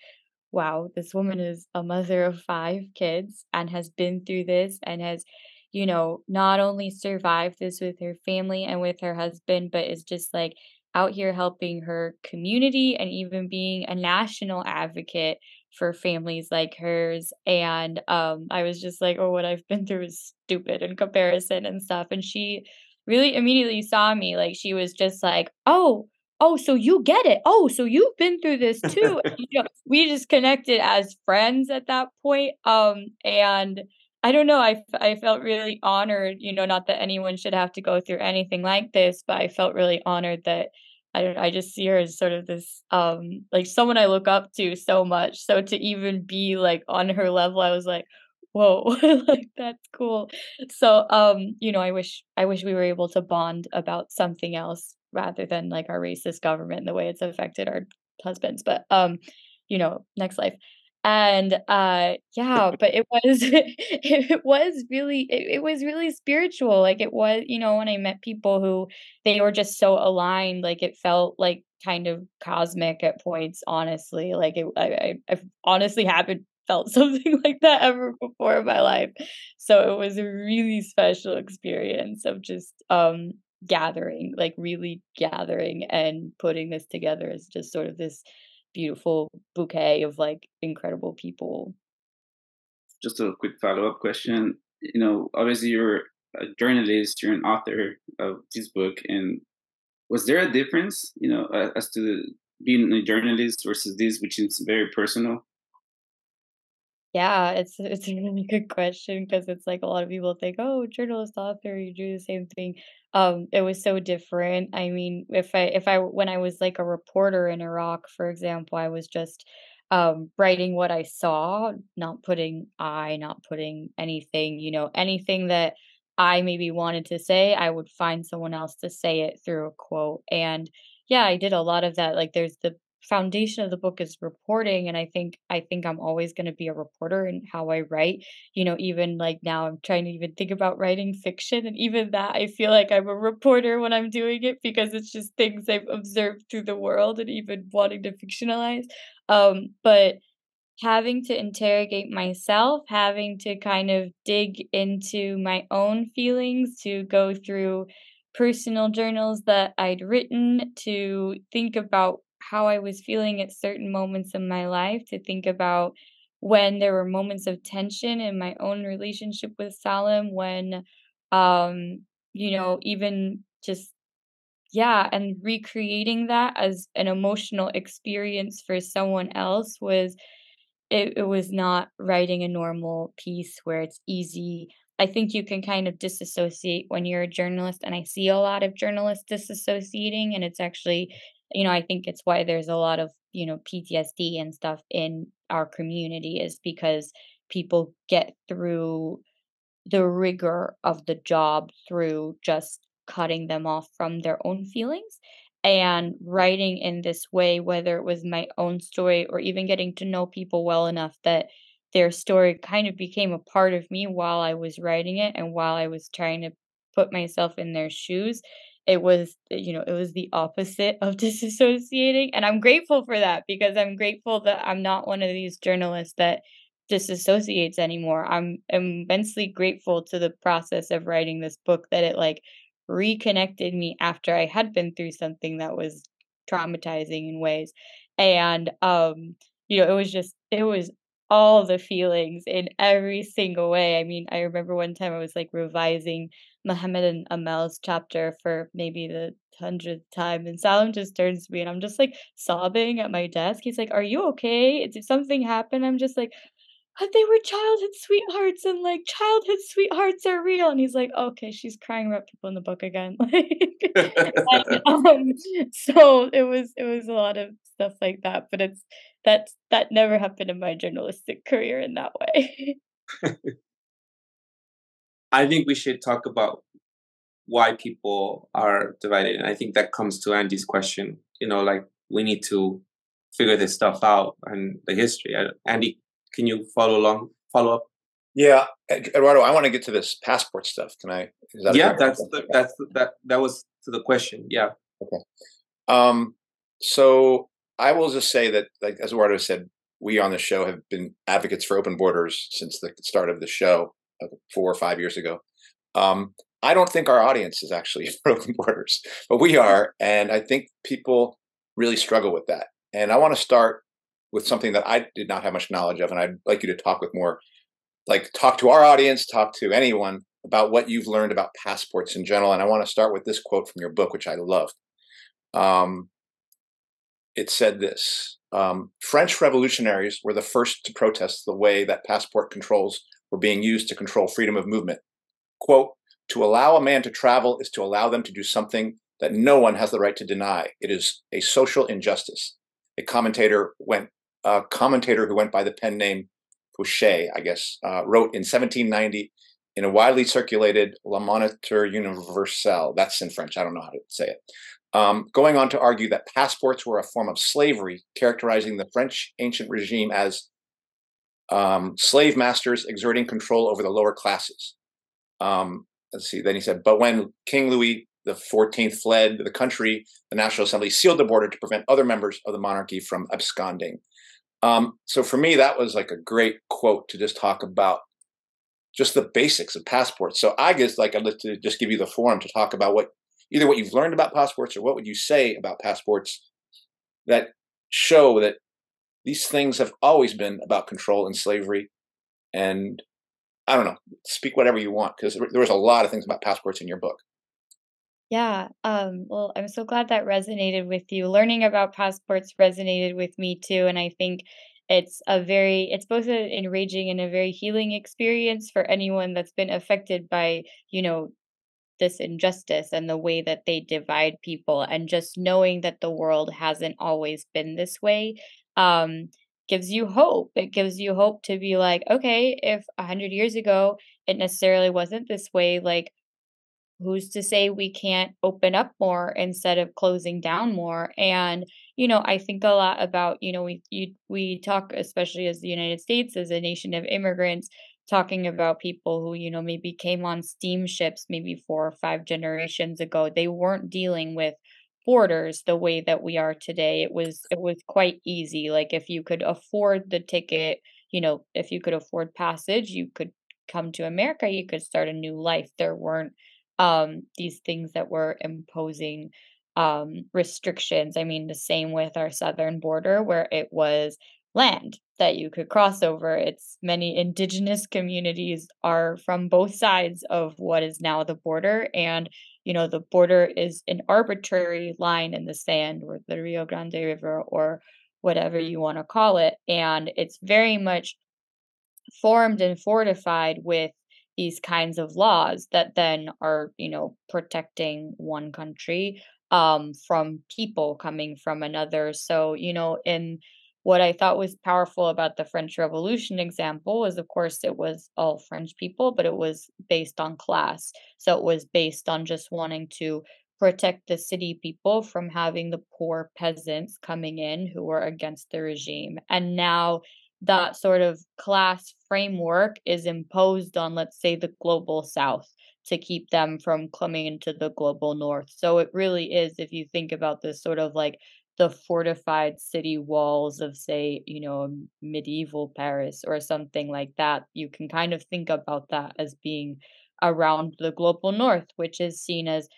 wow, this woman is a mother of 5 kids and has been through this and has, you know, not only survived this with her family and with her husband, but is just like out here helping her community and even being a national advocate for families like hers. And um, I was just like, oh, what I've been through is stupid in comparison and stuff. And she really immediately saw me like she was just like, oh, Oh, so you get it. Oh, so you've been through this too. You know, we just connected as friends at that point. Um, and I don't know, I, I felt really honored, you know, not that anyone should have to go through anything like this, but I felt really honored that I don't I just see her as sort of this um like someone I look up to so much. So to even be like on her level, I was like, whoa, like that's cool. So um, you know, I wish I wish we were able to bond about something else rather than like our racist government and the way it's affected our husbands. But um, you know, next life. And uh yeah, but it was it was really it, it was really spiritual. Like it was, you know, when I met people who they were just so aligned, like it felt like kind of cosmic at points, honestly. Like it I, I I've honestly haven't felt something like that ever before in my life. So it was a really special experience of just um gathering, like really gathering and putting this together as just sort of this beautiful bouquet of like incredible people. Just a quick follow up question. You know, obviously you're a journalist, you're an author of this book, and was there a difference, you know, as to being a journalist versus this, which is very personal? Yeah, it's it's a really good question because it's like a lot of people think, "Oh, journalist, author, you do the same thing." Um, it was so different. I mean, if I if I when I was like a reporter in Iraq, for example, I was just um writing what I saw, not putting I, not putting anything, you know, anything that I maybe wanted to say, I would find someone else to say it through a quote. And yeah, I did a lot of that. Like there's the foundation of the book is reporting and i think i think i'm always going to be a reporter in how i write you know even like now i'm trying to even think about writing fiction and even that i feel like i'm a reporter when i'm doing it because it's just things i've observed through the world and even wanting to fictionalize um but having to interrogate myself having to kind of dig into my own feelings to go through personal journals that I'd written to think about how I was feeling at certain moments in my life, to think about when there were moments of tension in my own relationship with Salam, when, um, you know, even just, yeah, and recreating that as an emotional experience for someone else was it, it was not writing a normal piece where it's easy. I think you can kind of disassociate when you're a journalist, and I see a lot of journalists disassociating, and it's actually, you know, I think it's why there's a lot of, you know, PTSD and stuff in our community is because people get through the rigor of the job through just cutting them off from their own feelings and writing in this way, whether it was my own story or even getting to know people well enough that their story kind of became a part of me while I was writing it and while I was trying to put myself in their shoes. It was, you know, it was the opposite of disassociating. And I'm grateful for that because I'm grateful that I'm not one of these journalists that disassociates anymore. I'm immensely grateful to the process of writing this book that it like reconnected me after I had been through something that was traumatizing in ways. And um, you know, it was just it was all the feelings in every single way. I mean, I remember one time I was like revising Muhammad and Amel's chapter for maybe the hundredth time, and Salam just turns to me and I'm just like sobbing at my desk. He's like, Are you okay? Did something happen? I'm just like, they were childhood sweethearts and like childhood sweethearts are real and he's like okay she's crying about people in the book again like and, um, so it was it was a lot of stuff like that but it's that's that never happened in my journalistic career in that way. I think we should talk about why people are divided and i think that comes to andy's question you know like we need to figure this stuff out and the history andy can you follow along, follow up? Yeah, Eduardo, I want to get to this passport stuff. Can I? That yeah, that's the, that's the, that that was to the question. Yeah. Okay. Um. So I will just say that, like as Eduardo said, we on the show have been advocates for open borders since the start of the show, four or five years ago. Um, I don't think our audience is actually for open borders, but we are, and I think people really struggle with that. And I want to start with something that I did not have much knowledge of, and I'd like you to talk with more, like talk to our audience, talk to anyone about what you've learned about passports in general. And I want to start with this quote from your book, which I loved. Um, it said this um, French revolutionaries were the first to protest the way that passport controls were being used to control freedom of movement. Quote, to allow a man to travel is to allow them to do something that no one has the right to deny. It is a social injustice. A commentator went a commentator who went by the pen name Fouché, I guess, uh, wrote in 1790 in a widely circulated Le Moniteur Universel, that's in French, I don't know how to say it, um, going on to argue that passports were a form of slavery, characterizing the French ancient regime as um, slave masters exerting control over the lower classes. Um, let's see, then he said, but when King Louis the 14th fled the country, the National Assembly sealed the border to prevent other members of the monarchy from absconding. Um, so for me, that was like a great quote to just talk about just the basics of passports. So I guess like I'd like to just give you the forum to talk about what either what you've learned about passports or what would you say about passports that show that these things have always been about control and slavery. And I don't know, speak whatever you want because there was a lot of things about passports in your book. Yeah, um, well, I'm so glad that resonated with you. Learning about passports resonated with me too, and I think it's a very it's both an enraging and a very healing experience for anyone that's been affected by, you know, this injustice and the way that they divide people and just knowing that the world hasn't always been this way um gives you hope. It gives you hope to be like, okay, if a hundred years ago it necessarily wasn't this way, like who's to say we can't open up more instead of closing down more? And you know i think a lot about you know we you, we talk especially as the united states as a nation of immigrants talking about people who you know maybe came on steamships maybe four or five generations ago. They weren't dealing with borders the way that we are today. It was it was quite easy. Like if you could afford the ticket you know if you could afford passage you could come to america you could start a new life. There weren't um, these things that were imposing um, restrictions. I mean, the same with our southern border, where it was land that you could cross over. It's many indigenous communities are from both sides of what is now the border. And, you know, the border is an arbitrary line in the sand or the Rio Grande River or whatever you want to call it. And it's very much formed and fortified with these kinds of laws that then are, you know, protecting one country um, from people coming from another. So, you know, in what I thought was powerful about the French Revolution example was, of course, it was all French people, but it was based on class. So it was based on just wanting to protect the city people from having the poor peasants coming in who were against the regime. And now that sort of class framework is imposed on, let's say, the global south to keep them from coming into the global north. So it really is, if you think about this sort of like the fortified city walls of, say, you know, medieval Paris or something like that, you can kind of think about that as being around the global north, which is seen as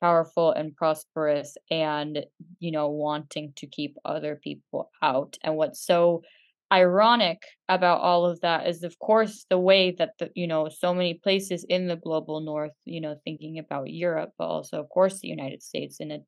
powerful and prosperous and, you know, wanting to keep other people out. And what's so ironic about all of that is of course the way that the you know so many places in the global north you know thinking about europe but also of course the united states in a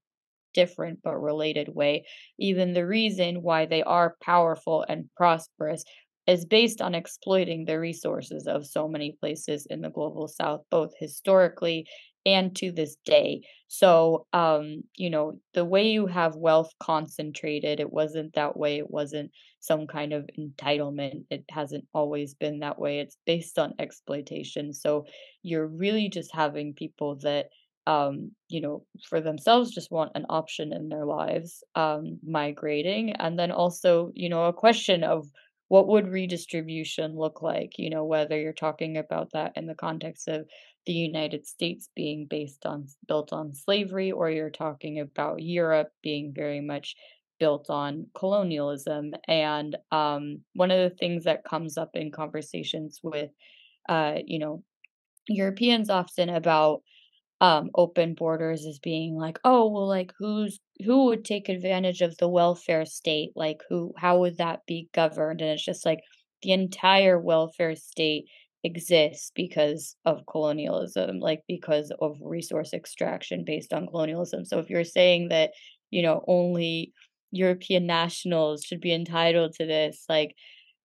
different but related way. Even the reason why they are powerful and prosperous is based on exploiting the resources of so many places in the global south both historically and to this day. So, um, you know, the way you have wealth concentrated, it wasn't that way. It wasn't some kind of entitlement. It hasn't always been that way. It's based on exploitation. So you're really just having people that um, you know, for themselves just want an option in their lives, um, migrating. And then also, you know, a question of what would redistribution look like, you know, whether you're talking about that in the context of the United States being based on built on slavery, or you're talking about Europe being very much built on colonialism. And um, one of the things that comes up in conversations with, uh, you know, Europeans often about um, open borders as being like, oh, well, like who's who would take advantage of the welfare state? Like who, how would that be governed? And it's just like the entire welfare state exists because of colonialism, like because of resource extraction based on colonialism. So if you're saying that, you know, only European nationals should be entitled to this, like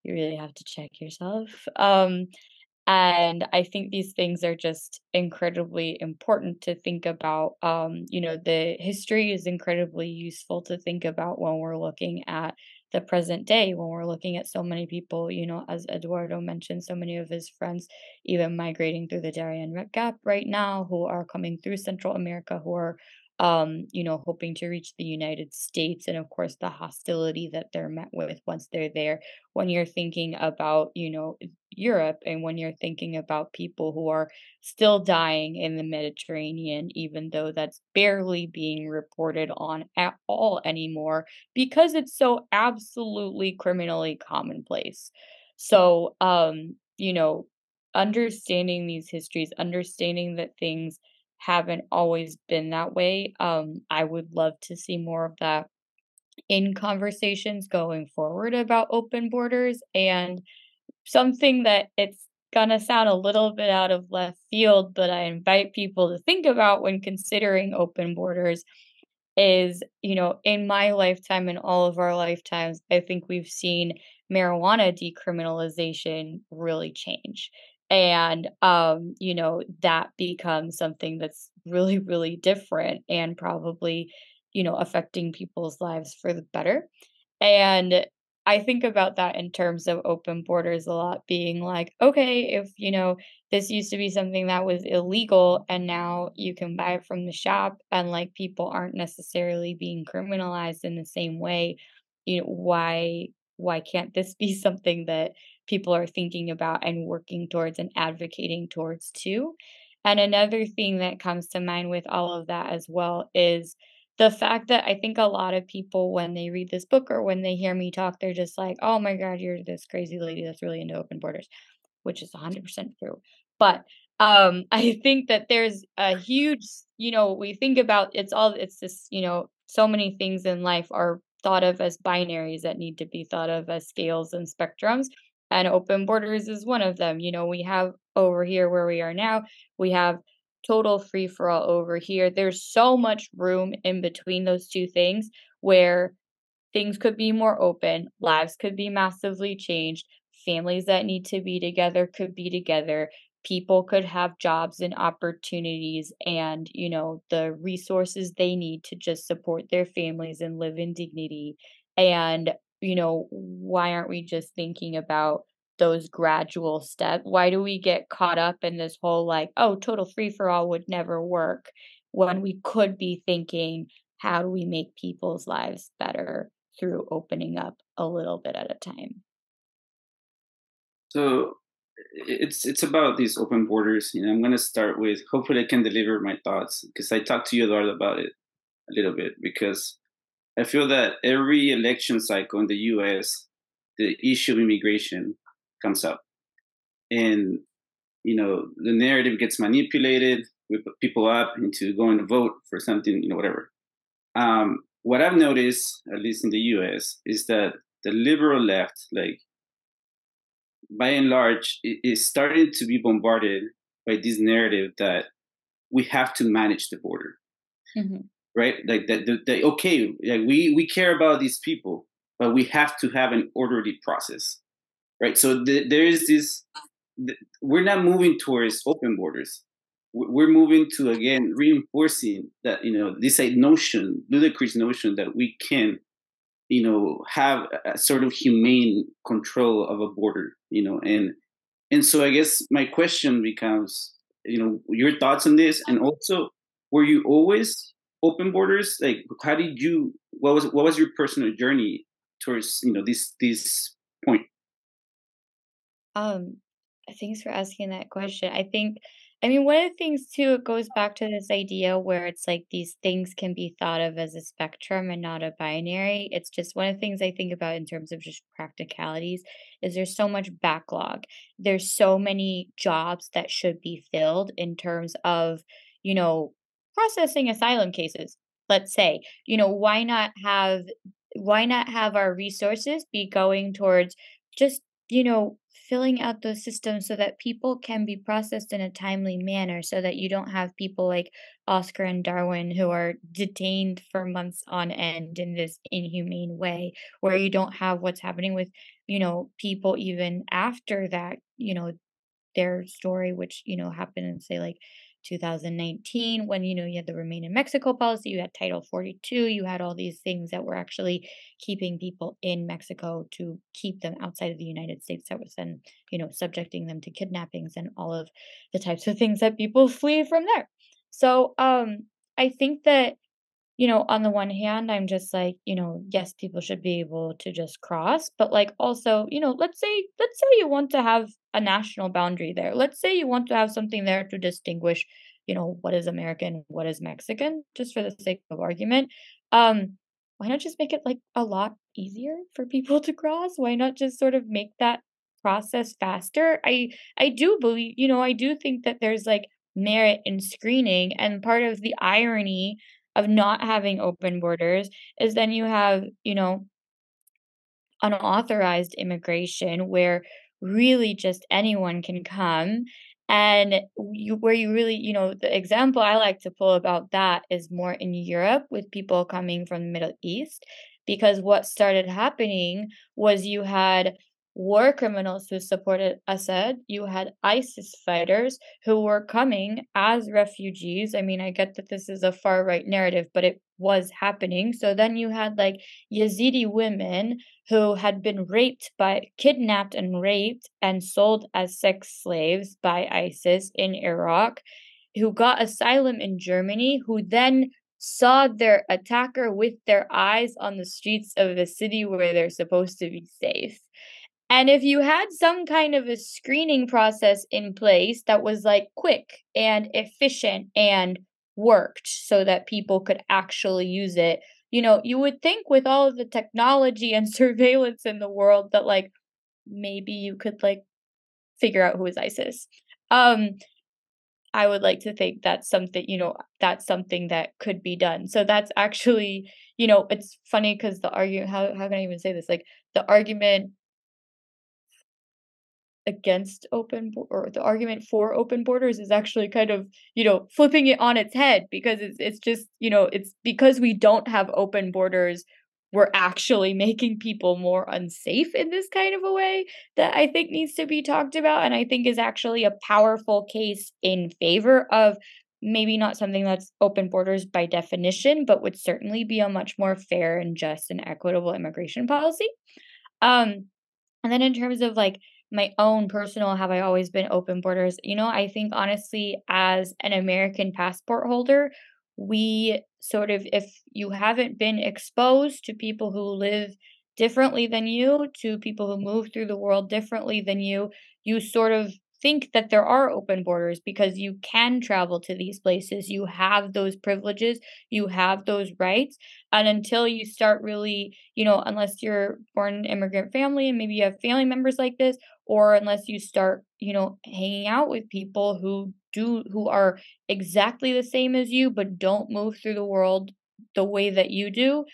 you really have to check yourself. Um, and I think these things are just incredibly important to think about. Um, you know, the history is incredibly useful to think about when we're looking at the present day when we're looking at so many people, you know, as Eduardo mentioned, so many of his friends even migrating through the Darien Gap right now who are coming through Central America, who are um, you know, hoping to reach the United States, and of course, the hostility that they're met with once they're there. When you're thinking about, you know, Europe, and when you're thinking about people who are still dying in the Mediterranean, even though that's barely being reported on at all anymore, because it's so absolutely criminally commonplace. So, um, you know, understanding these histories, understanding that things haven't always been that way. Um, I would love to see more of that in conversations going forward about open borders and something that it's gonna sound a little bit out of left field, but I invite people to think about when considering open borders is, you know, in my lifetime and all of our lifetimes, I think we've seen marijuana decriminalization really change and um you know that becomes something that's really really different and probably you know affecting people's lives for the better. And i think about that in terms of open borders a lot being like okay if you know this used to be something that was illegal and now you can buy it from the shop and like people aren't necessarily being criminalized in the same way you know why why can't this be something that people are thinking about and working towards and advocating towards too. And another thing that comes to mind with all of that as well is the fact that I think a lot of people, when they read this book or when they hear me talk, they're just like, oh my God, you're this crazy lady that's really into open borders, which is 100% true. But um, I think that there's a huge, you know, we think about it's all, it's this, you know, so many things in life are thought of as binaries that need to be thought of as scales and spectrums and open borders is one of them. You know, we have over here where we are now, we have total free for all over here. There's so much room in between those two things where things could be more open, lives could be massively changed, families that need to be together could be together, people could have jobs and opportunities and you know the resources they need to just support their families and live in dignity and you know why aren't we just thinking about those gradual steps why do we get caught up in this whole like oh total free for all would never work when we could be thinking how do we make people's lives better through opening up a little bit at a time so it's it's about these open borders. You know, I'm going to start with hopefully I can deliver my thoughts because I talked to you, Eduardo, about it a little bit because I feel that every election cycle in the U.S. the issue of immigration comes up, and you know the narrative gets manipulated. We put people up into going to vote for something, you know, whatever. Um, what I've noticed, at least in the U.S., is that the liberal left, like by and large, is starting to be bombarded by this narrative that we have to manage the border, mm-hmm. Right? Like that, the, okay, like we we care about these people, but we have to have an orderly process, right? So the, there is this. We're not moving towards open borders. We're moving to again reinforcing that you know this notion, ludicrous notion that we can you know have a sort of humane control of a border you know and and so i guess my question becomes you know your thoughts on this and also were you always open borders like how did you what was what was your personal journey towards you know this this point um thanks for asking that question i think I mean, one of the things too, it goes back to this idea where it's like these things can be thought of as a spectrum and not a binary. It's just one of the things I think about in terms of just practicalities is there's so much backlog. There's so many jobs that should be filled in terms of, you know, processing asylum cases. Let's say, you know, why not have why not have our resources be going towards just, you know, filling out those systems so that people can be processed in a timely manner so that you don't have people like Oscar and Darwin who are detained for months on end in this inhumane way where you don't have what's happening with you know people even after that you know their story which you know happened in say like 2019 when you know you had the remain in mexico policy you had title 42 you had all these things that were actually keeping people in mexico to keep them outside of the united states. That was then you know subjecting them to kidnappings and all of the types of things that people flee from there. So um i think that you know, on the one hand, I'm just like, you know, yes, people should be able to just cross, but like also, you know, let's say let's say you want to have a national boundary there. Let's say you want to have something there to distinguish, you know, what is American, what is Mexican, just for the sake of argument. Um, why not just make it like a lot easier for people to cross? Why not just sort of make that process faster? I I do believe, you know, I do think that there's like merit in screening and part of the irony of not having open borders is then you have, you know, unauthorized immigration where really just anyone can come and you where you really you know the example i like to pull about that is more in europe with people coming from the middle east because what started happening was you had war criminals who supported Assad. You had ISIS fighters who were coming as refugees. I mean, I get that this is a far right narrative, but it was happening. So then you had like Yazidi women who had been raped by, kidnapped and raped and sold as sex slaves by ISIS in Iraq, who got asylum in Germany, who then saw their attacker with their eyes on the streets of the city where they're supposed to be safe. And if you had some kind of a screening process in place that was like quick and efficient and worked so that people could actually use it, you know, you would think with all of the technology and surveillance in the world that like maybe you could like figure out who is ISIS. Um I would like to think that's something, you know, that's something that could be done. So that's actually, you know, it's funny because the argument, how, how can I even say this? Like the argument against open or the argument for open borders is actually kind of you know flipping it on its head because it's it's just you know it's because we don't have open borders we're actually making people more unsafe in this kind of a way that I think needs to be talked about. And I think is actually a powerful case in favor of maybe not something that's open borders by definition, but would certainly be a much more fair and just and equitable immigration policy. Um, and then in terms of like my own personal have I always been open borders, you know, I think honestly, as an American passport holder, we sort of, if you haven't been exposed to people who live differently than you, to people who move through the world differently than you, you sort of think that there are open borders because you can travel to these places. You have those privileges, you have those rights. And until you start really, you know, unless you're born an immigrant family and maybe you have family members like this, or unless you start, you know, hanging out with people who do, who are exactly the same as you, but don't move through the world the way that you do,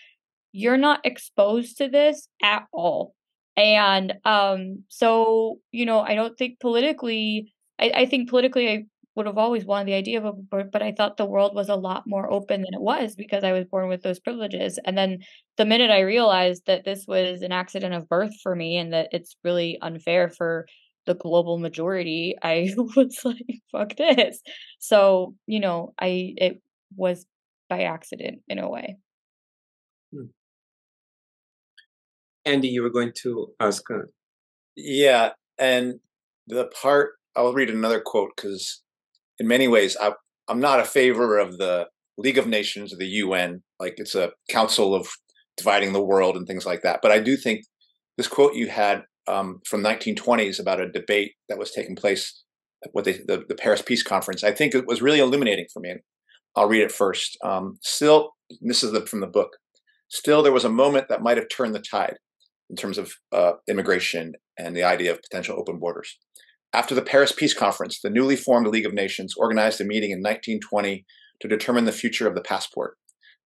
you're not exposed to this at all. And um so you know i don't think politically i, I think politically i would have always wanted the idea of a but, but i thought the world was a lot more open than it was because i was born with those privileges and then the minute i realized that this was an accident of birth for me and that it's really unfair for the global majority i was like fuck this so you know i it was by accident in a way hmm. Andy, you were going to ask. Uh... Yeah, and the part I'll read another quote because, in many ways, I, I'm not a favor of the League of Nations or the UN. Like it's a council of dividing the world and things like that. But I do think this quote you had um, from 1920s about a debate that was taking place at what they, the, the Paris Peace Conference. I think it was really illuminating for me. I'll read it first. Um, still, this is the, from the book. Still, there was a moment that might have turned the tide in terms of uh, immigration and the idea of potential open borders. After the Paris Peace Conference, the newly formed League of Nations organized a meeting in 1920 to determine the future of the passport.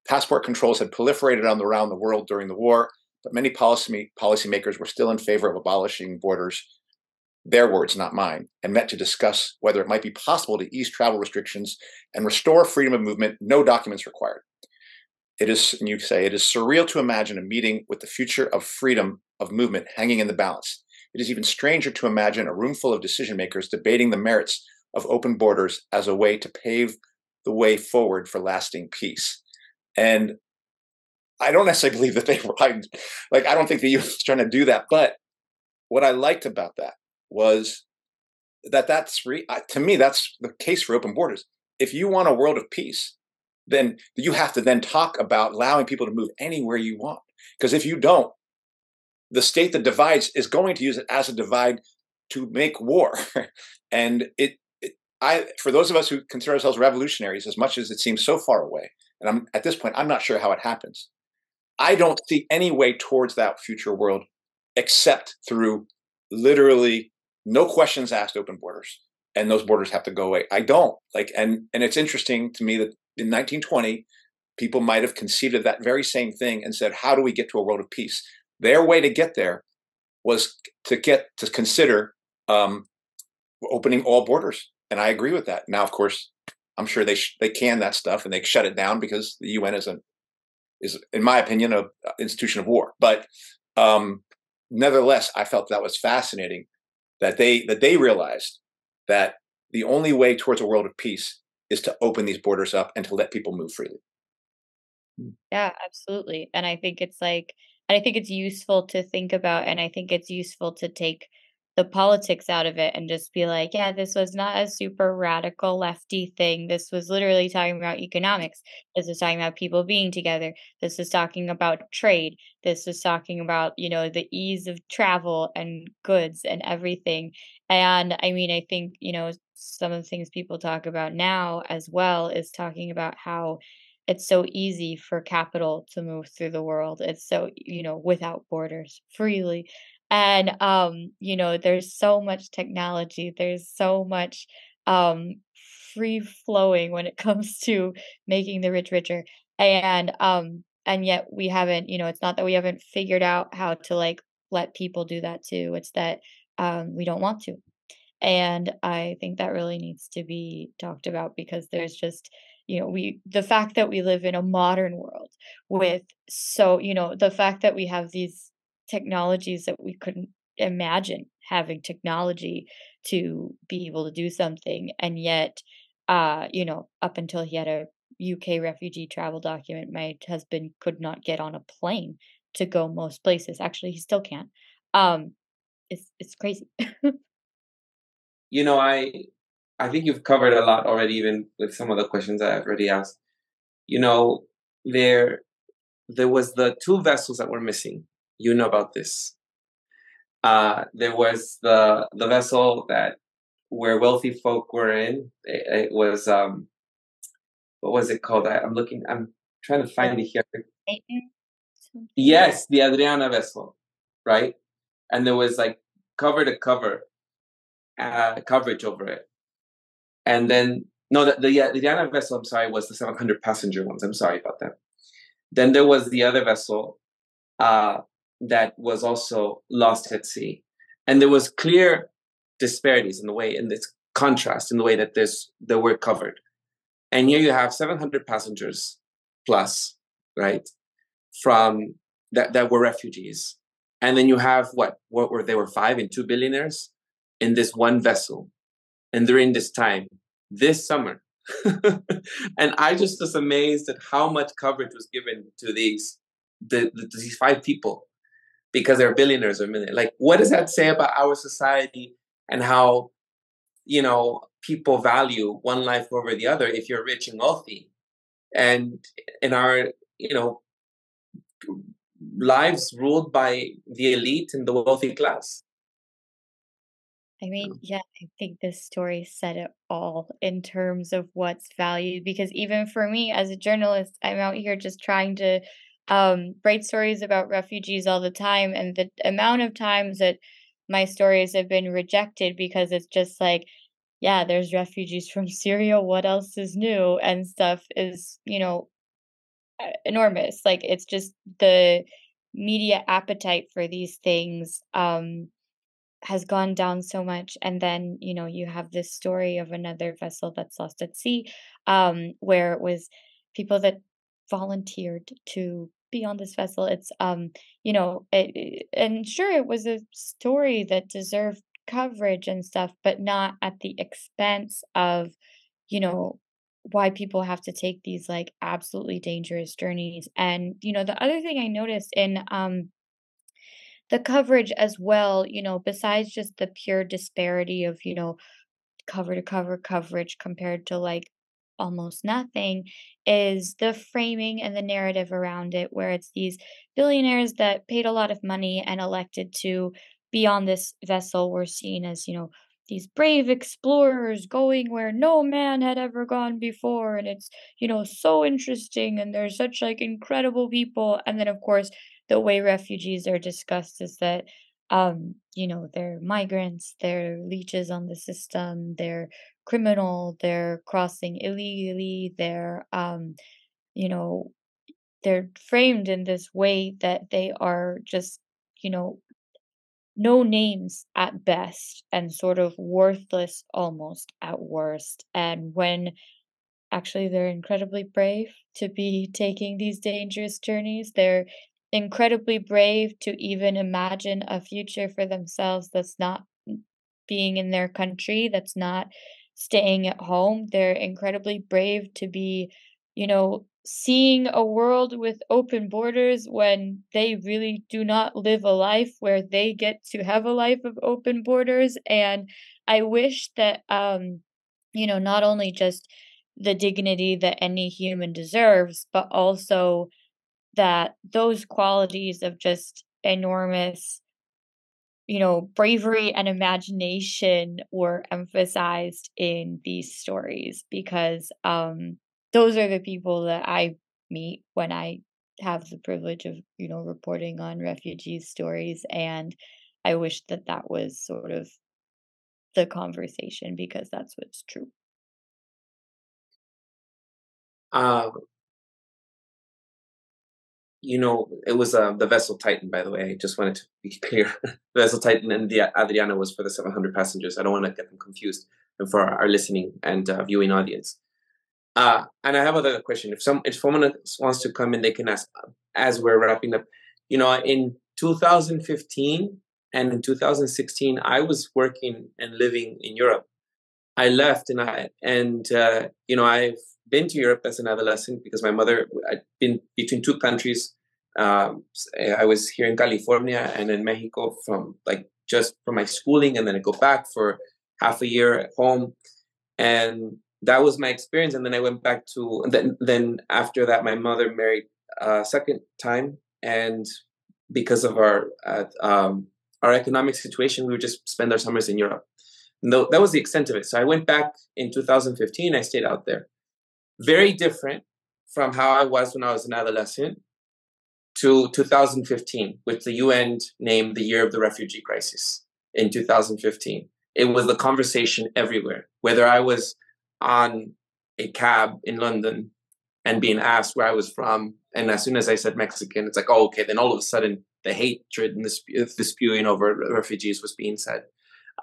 Passport controls had proliferated around the world during the war, but many policy policymakers were still in favor of abolishing borders, their words, not mine, and met to discuss whether it might be possible to ease travel restrictions and restore freedom of movement, no documents required. It is, you say, it is surreal to imagine a meeting with the future of freedom of movement hanging in the balance. It is even stranger to imagine a room full of decision makers debating the merits of open borders as a way to pave the way forward for lasting peace. And I don't necessarily believe that they were like I don't think the U.S. is trying to do that. But what I liked about that was that that's re- to me that's the case for open borders. If you want a world of peace, then you have to then talk about allowing people to move anywhere you want. Because if you don't, the state that divides is going to use it as a divide to make war. and it, it, I, for those of us who consider ourselves revolutionaries, as much as it seems so far away, and I'm at this point, I'm not sure how it happens. I don't see any way towards that future world except through literally no questions asked open borders and those borders have to go away. I don't like, and and it's interesting to me that in 1920, people might have conceived of that very same thing and said, "How do we get to a world of peace?" Their way to get there was to get to consider um, opening all borders, and I agree with that. Now, of course, I'm sure they sh- they can that stuff and they shut it down because the UN is a is, in my opinion, a institution of war. But um, nevertheless, I felt that was fascinating that they that they realized that the only way towards a world of peace is to open these borders up and to let people move freely. Yeah, absolutely. And I think it's like, and I think it's useful to think about, and I think it's useful to take the politics out of it and just be like, yeah, this was not a super radical lefty thing. This was literally talking about economics. This was talking about people being together. This was talking about trade. This was talking about, you know, the ease of travel and goods and everything. And I mean, I think, you know, some of the things people talk about now as well is talking about how it's so easy for capital to move through the world. It's so, you know, without borders, freely. And um, you know, there's so much technology, there's so much um free flowing when it comes to making the rich richer. And um and yet we haven't, you know, it's not that we haven't figured out how to like let people do that too. It's that um we don't want to. And I think that really needs to be talked about because there's just you know we the fact that we live in a modern world with so you know the fact that we have these technologies that we couldn't imagine having technology to be able to do something and yet uh you know up until he had a UK refugee travel document my husband could not get on a plane to go most places. Actually he still can't. Um it's it's crazy. You know i i think you've covered a lot already even with some of the questions i've already asked you know there there was the two vessels that were missing you know about this uh, there was the the vessel that where wealthy folk were in. It, it was um, what was it called? I, am looking. I'm trying to find it here. Yes, the Adriana vessel, right? And there was like cover to cover uh, coverage over it. And then no, the, the Adriana vessel. I'm sorry, was the 700 passenger ones. I'm sorry about that. Then there was the other vessel, uh, that was also lost at sea. And there was clear disparities in the way, in this contrast in the way that this they were covered. And here you have 700 passengers plus, right, from that, that were refugees. And then you have what? What were they were five and two billionaires in this one vessel. And during this time, this summer. and I just was amazed at how much coverage was given to these the, the, these five people because they're billionaires or million. Like, what does that say about our society and how, you know, people value one life over the other if you're rich and wealthy? And in our, you know, lives ruled by the elite and the wealthy class. I mean, yeah, I think this story said it all in terms of what's valued because even for me as a journalist, I'm out here just trying to um, write stories about refugees all the time, and the amount of times that my stories have been rejected because it's just like, yeah, there's refugees from Syria. What else is new? And stuff is, you know, enormous. Like it's just the media appetite for these things um, has gone down so much. And then, you know, you have this story of another vessel that's lost at sea, um, where it was people that volunteered to be on this vessel. It's um, you know, it, and sure it was a story that deserved coverage and stuff, but not at the expense of, you know, why people have to take these like absolutely dangerous journeys. And you know, the other thing I noticed in um the coverage as well, you know, besides just the pure disparity of, you know, cover to cover coverage compared to like almost nothing is the framing and the narrative around it, where it's these billionaires that paid a lot of money and elected to be on this vessel were seen as, you know, these brave explorers going where no man had ever gone before and it's you know so interesting and they're such like incredible people and then of course the way refugees are discussed is that um you know they're migrants they're leeches on the system they're criminal, they're crossing illegally, they're um, you know, they're framed in this way that they are just, you know, no names at best and sort of worthless almost at worst. And when actually they're incredibly brave to be taking these dangerous journeys, they're incredibly brave to even imagine a future for themselves that's not being in their country, that's not staying at home. They're incredibly brave to be, you know, seeing a world with open borders when they really do not live a life where they get to have a life of open borders. And I wish that, um, you know, not only just the dignity that any human deserves, but also that those qualities of just enormous you know, bravery and imagination were emphasized in these stories because um, those are the people that I meet when I have the privilege of, you know, reporting on refugee stories. And I wish that that was sort of the conversation because that's what's true. Uh, you know, it was uh, the vessel Titan, by the way. I just wanted to be clear. the vessel Titan and the Adriana was for the 700 passengers. I don't want to get them confused and for our listening and uh, viewing audience. Uh, and I have another question. If some if someone wants to come in, they can ask as we're wrapping up. You know, in 2015 and in 2016, I was working and living in Europe. I left and I and uh, you know I've been to Europe as an adolescent because my mother I'd been between two countries. Um, I was here in California and in Mexico from like just for my schooling, and then I go back for half a year at home, and that was my experience. And then I went back to then. Then after that, my mother married a second time, and because of our uh, um, our economic situation, we would just spend our summers in Europe. No, that was the extent of it. So I went back in 2015. I stayed out there. Very different from how I was when I was an adolescent to 2015, which the UN named the year of the refugee crisis in 2015. It was the conversation everywhere, whether I was on a cab in London and being asked where I was from. And as soon as I said Mexican, it's like, oh, okay. Then all of a sudden, the hatred and the, the spewing over refugees was being said.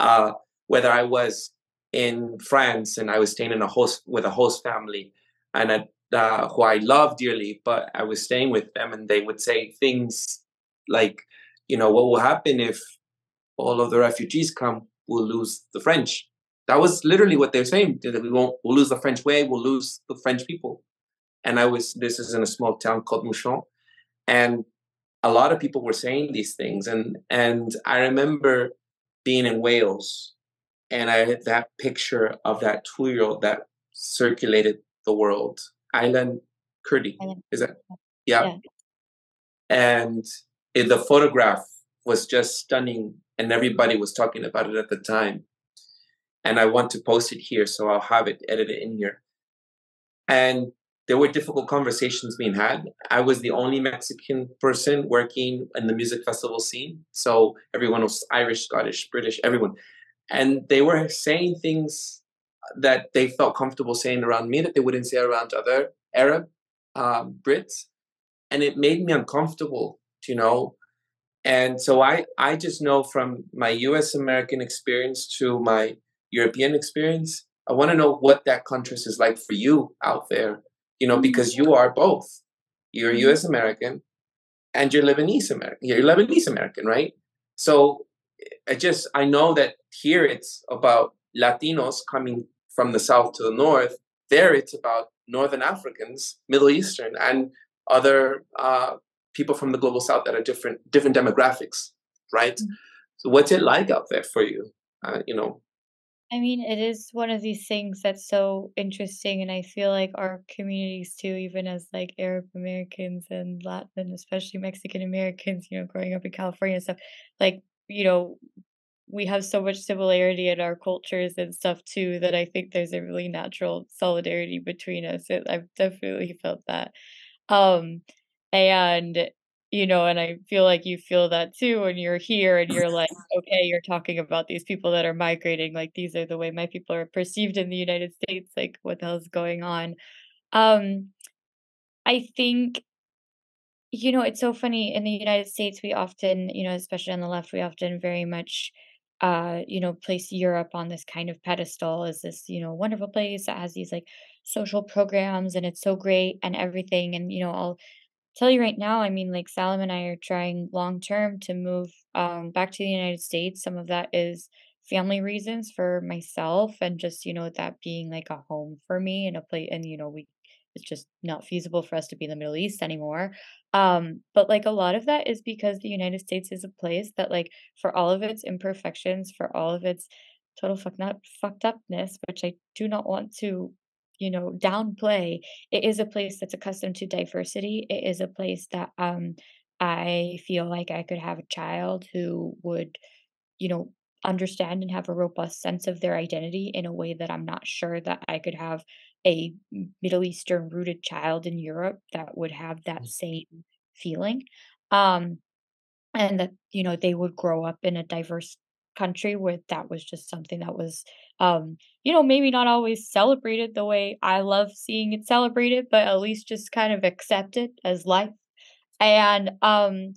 Uh, whether I was in France and I was staying in a host with a host family and uh, who I love dearly, but I was staying with them and they would say things like, you know, what will happen if all of the refugees come? We'll lose the French. That was literally what they're saying. That we won't, we'll lose the French way. We'll lose the French people. And I was, this is in a small town called Mouchon. And a lot of people were saying these things. And, and I remember being in Wales and I had that picture of that two year old that circulated the world. Aylan Kurdi, is that? Yeah. yeah. And it, the photograph was just stunning, and everybody was talking about it at the time. And I want to post it here, so I'll have it edited in here. And there were difficult conversations being had. I was the only Mexican person working in the music festival scene. So everyone was Irish, Scottish, British, everyone and they were saying things that they felt comfortable saying around me that they wouldn't say around other Arab um, Brits, and it made me uncomfortable, you know. And so I I just know from my U.S. American experience to my European experience, I want to know what that contrast is like for you out there, you know, because you are both. You're U.S. American, and you're Lebanese American. You're Lebanese American, right? So I just I know that here it's about Latinos coming from the south to the north. There it's about Northern Africans, Middle Eastern, and other uh, people from the global south that are different different demographics, right? Mm-hmm. So what's it like out there for you? Uh, you know. I mean, it is one of these things that's so interesting, and I feel like our communities too, even as like Arab Americans and Latin, especially Mexican Americans, you know, growing up in California and stuff, like you know, we have so much similarity in our cultures and stuff too that I think there's a really natural solidarity between us. It, I've definitely felt that. Um, and you know, and I feel like you feel that too when you're here and you're like, okay, you're talking about these people that are migrating, like these are the way my people are perceived in the United States, like what the hell's going on? Um, I think you know, it's so funny in the United States, we often, you know, especially on the left, we often very much, uh, you know, place Europe on this kind of pedestal as this, you know, wonderful place that has these like social programs and it's so great and everything. And, you know, I'll tell you right now, I mean, like Salam and I are trying long term to move um, back to the United States. Some of that is family reasons for myself and just, you know, that being like a home for me and a place. And, you know, we it's just not feasible for us to be in the Middle East anymore. Um, but like a lot of that is because the United States is a place that like for all of its imperfections, for all of its total fuck not fucked upness, which I do not want to, you know, downplay, it is a place that's accustomed to diversity. It is a place that um I feel like I could have a child who would, you know, understand and have a robust sense of their identity in a way that I'm not sure that I could have a Middle Eastern rooted child in Europe that would have that mm. same feeling. Um, and that, you know, they would grow up in a diverse country where that was just something that was um you know maybe not always celebrated the way I love seeing it celebrated but at least just kind of accepted as life and um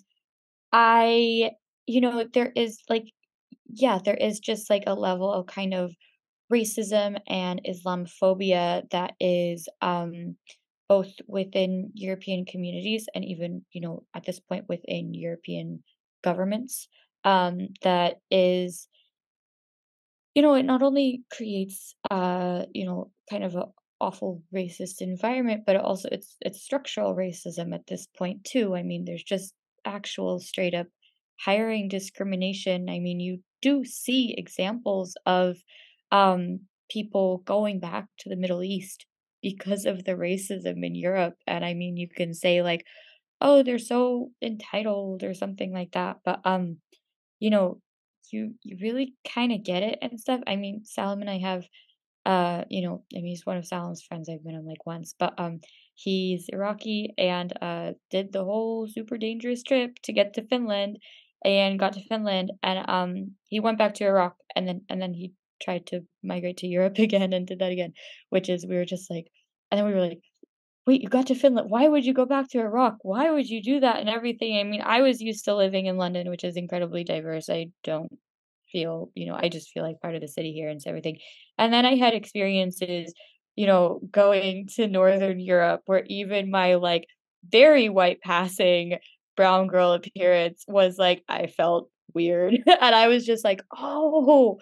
I you know there is like yeah there is just like a level of kind of racism and Islamophobia that is um, both within European communities and even, you know, at this point within European governments um, that is you know, it not only creates, uh, you know, kind of a awful racist environment, but it also it's it's structural racism at this point too. I mean, there's just actual straight up hiring discrimination. I mean, you do see examples of um, people going back to the Middle East because of the racism in Europe. And I mean, you can say like, oh, they're so entitled or something like that. But um, you know, you you really kind of get it and stuff. I mean, Salam and I have uh, you know, I mean, he's one of Salam's friends. I've met him like once, but um, he's Iraqi and uh did the whole super dangerous trip to get to Finland, and got to Finland, and um, he went back to Iraq, and then and then he tried to migrate to Europe again and did that again, which is we were just like, and then we were like, wait, you got to Finland. Why would you go back to Iraq? Why would you do that and everything? I mean, I was used to living in London, which is incredibly diverse. I don't feel, you know, I just feel like part of the city here and everything. And then I had experiences, you know, going to Northern Europe where even my like very white passing brown girl appearance was like, I felt weird. and I was just like, oh,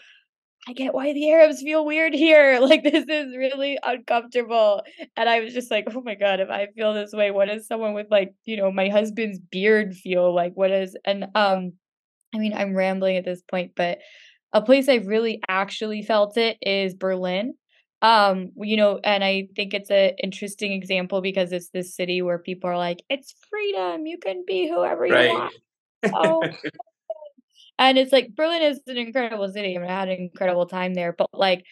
I get why the Arabs feel weird here. Like this is really uncomfortable. And I was just like, oh my God, if I feel this way, what does someone with like, you know, my husband's beard feel like? What is and um I mean, I'm rambling at this point, but a place I've really actually felt it is Berlin. Um, you know, and I think it's an interesting example because it's this city where people are like, it's freedom, you can be whoever you Right. want. Oh, and it's like Berlin is an incredible city. I mean, I had an incredible time there, but like,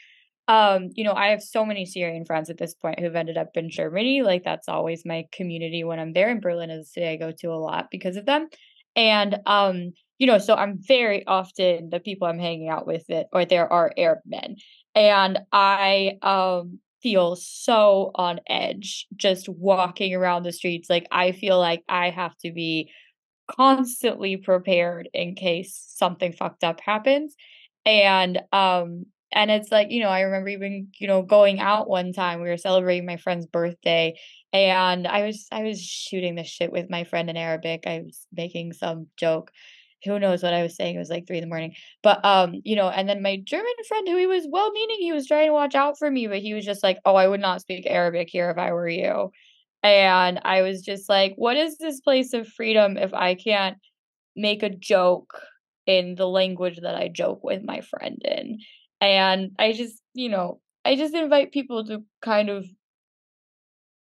um, you know, I have so many Syrian friends at this point who've ended up in Germany. Like, that's always my community when I'm there. And Berlin is a city I go to a lot because of them. And um, you know, so I'm very often the people I'm hanging out with it or there are Arab men. And I um feel so on edge just walking around the streets. Like I feel like I have to be constantly prepared in case something fucked up happens. And um and it's like, you know, I remember even, you know, going out one time, we were celebrating my friend's birthday and I was I was shooting the shit with my friend in Arabic. I was making some joke. Who knows what I was saying? It was like three in the morning. But um, you know, and then my German friend who he was well meaning, he was trying to watch out for me, but he was just like, Oh, I would not speak Arabic here if I were you. And I was just like, what is this place of freedom if I can't make a joke in the language that I joke with my friend in? And I just, you know, I just invite people to kind of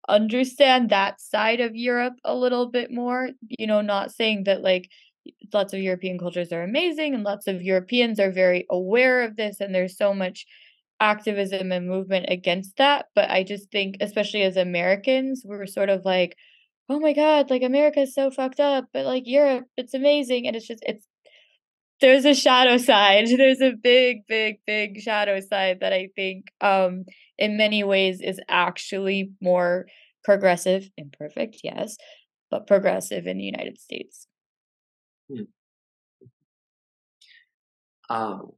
understand that side of Europe a little bit more. You know, not saying that like lots of European cultures are amazing and lots of Europeans are very aware of this and there's so much activism and movement against that. But I just think, especially as Americans, we're sort of like, oh my God, like America is so fucked up, but like Europe, it's amazing. And it's just, it's, there's a shadow side. There's a big, big, big shadow side that I think um in many ways is actually more progressive, imperfect, yes, but progressive in the United States. Um,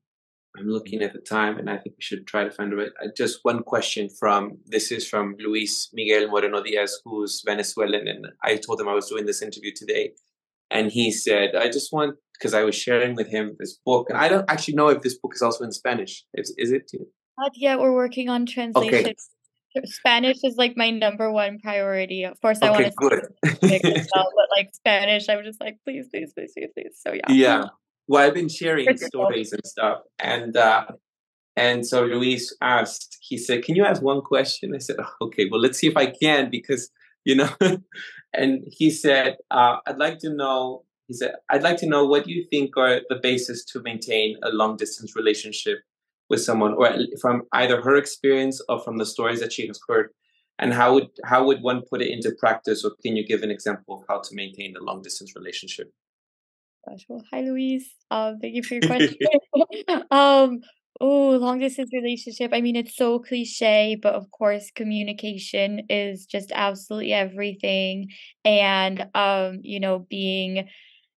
I'm looking at the time, and I think we should try to find a way. Uh, just one question from this is from Luis Miguel Moreno Diaz, who's Venezuelan, and I told him I was doing this interview today, and he said, "I just want because I was sharing with him this book, and I don't actually know if this book is also in Spanish. Is, is it? Not yet, we're working on Okay, translation. Spanish is like my number one priority. Of course, I want to good. speak English as well, but like Spanish, I'm just like, please, please, please, please, please. So yeah, Yeah. Well, I've been sharing stories and stuff, and uh, and so Luis asked. He said, "Can you ask one question?" I said, "Oh, "Okay, well, let's see if I can because you know." and he said, uh, "I'd like to know." He said, "I'd like to know what you think are the basis to maintain a long distance relationship with someone, or from either her experience or from the stories that she has heard." And how would how would one put it into practice, or can you give an example of how to maintain a long distance relationship? Well, hi, Luis. Um, thank you for your question. um, oh, long distance relationship. I mean, it's so cliche, but of course, communication is just absolutely everything. And um, you know, being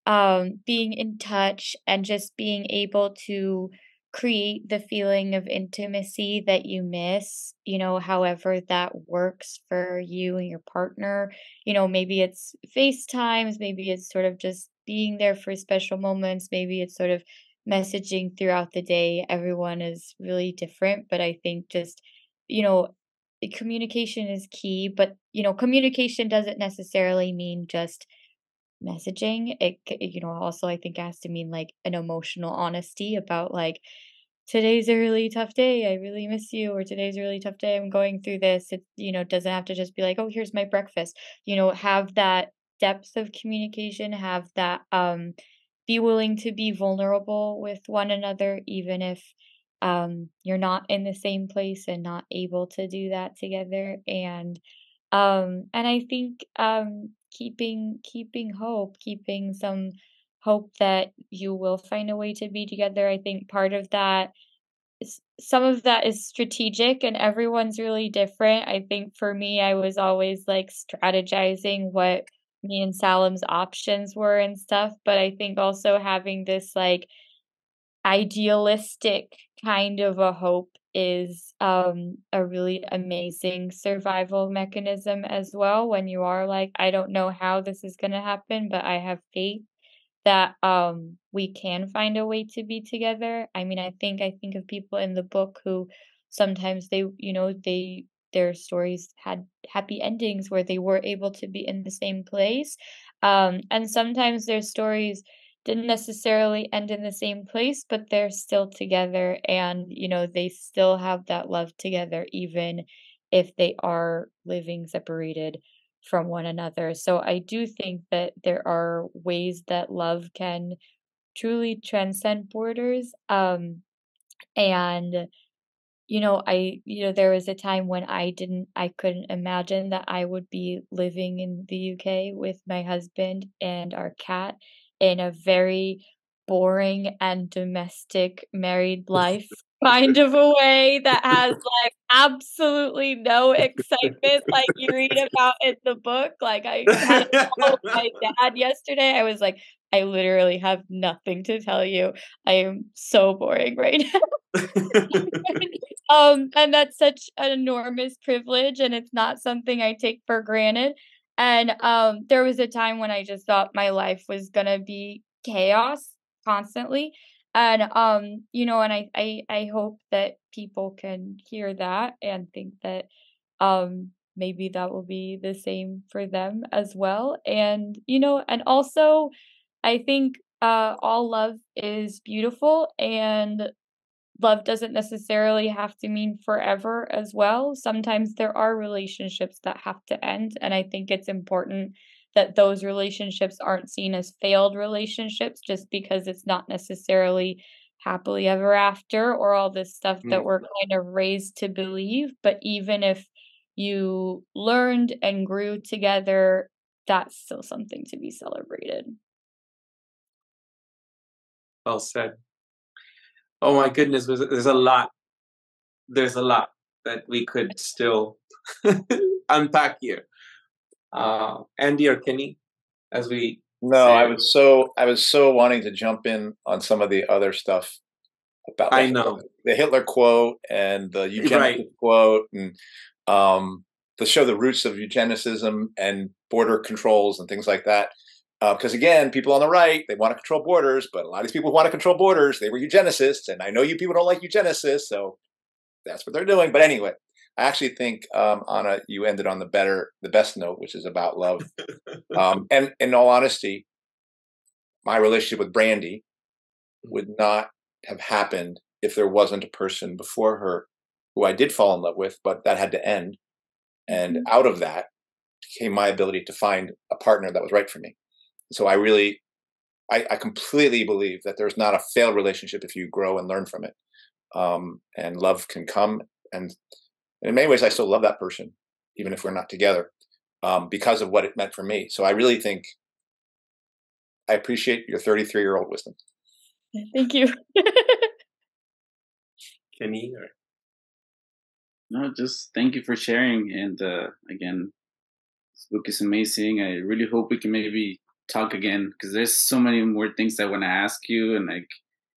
um being in touch and just being able to create the feeling of intimacy that you miss, you know, however that works for you and your partner. You know, maybe it's FaceTimes, maybe it's sort of just being there for special moments, maybe it's sort of messaging throughout the day. Everyone is really different, but I think just, you know, eh, communication is key, but you know, communication doesn't necessarily mean just messaging. It you know, also I think has to mean like an emotional honesty about like today's a really tough day. I really miss you or today's a really tough day. I'm going through this. It you know, doesn't have to just be like, "Oh, here's my breakfast." You know, have that depth of communication, have that um be willing to be vulnerable with one another even if um you're not in the same place and not able to do that together. And um and i think um keeping keeping hope keeping some hope that you will find a way to be together i think part of that some of that is strategic and everyone's really different. I think for me i was always like strategizing what me and Salam's options were and stuff but i think also having this like idealistic kind of a hope is um, a really amazing survival mechanism as well when you are like i don't know how this is going to happen but i have faith that um we can find a way to be together. I mean i think i think of people in the book who sometimes they you know they their stories had happy endings where they were able to be in the same place um and sometimes their stories didn't necessarily end in the same place, but they're still together and, you know, they still have that love together even if they are living separated from one another. So I do think that there are ways that love can truly transcend borders. Um and you know, I you know, there was a time when I didn't I couldn't imagine that I would be living in the UK with my husband and our cat in a very boring and domestic married life kind of a way that has like absolutely no excitement like you read about in the book. Like I had a call with my dad yesterday. I was like, I literally have nothing to tell you. I am so boring right now. um, and that's such an enormous privilege, and it's not something I take for granted. And um, there was a time when I just thought my life was gonna be chaos constantly. And um, you know, and I, I I hope that people can hear that and think that um maybe that will be the same for them as well. And you know, and also I think uh all love is beautiful and love doesn't necessarily have to mean forever as well. Sometimes there are relationships that have to end. And I think it's important that those relationships aren't seen as failed relationships just because it's not necessarily happily ever after or all this stuff mm. that we're kind of raised to believe. But even if you learned and grew together, that's still something to be celebrated. Well said. Oh my goodness, there's, there's a lot. There's a lot that we could still unpack here. Uh, Andy or Kenny, as we no. I was so I was so wanting to jump in on some of the other stuff about I know the Hitler quote and the eugenicist right. quote and um, to show the roots of eugenicism and border controls and things like that. Because uh, again, people on the right they want to control borders, but a lot of these people who want to control borders they were eugenicists, and I know you people don't like eugenicists, so that's what they're doing. But anyway, I actually think um, Anna, you ended on the better, the best note, which is about love. um, and in all honesty, my relationship with Brandy would not have happened if there wasn't a person before her who I did fall in love with, but that had to end. And mm-hmm. out of that came my ability to find a partner that was right for me. So I really, I, I completely believe that there's not a failed relationship if you grow and learn from it. Um, and love can come. And in many ways, I still love that person, even if we're not together, um, because of what it meant for me. So I really think I appreciate your 33 year old wisdom. Thank you. Kenny or no, just thank you for sharing. And uh, again, this book is amazing. I really hope we can maybe talk again because there's so many more things I want to ask you and like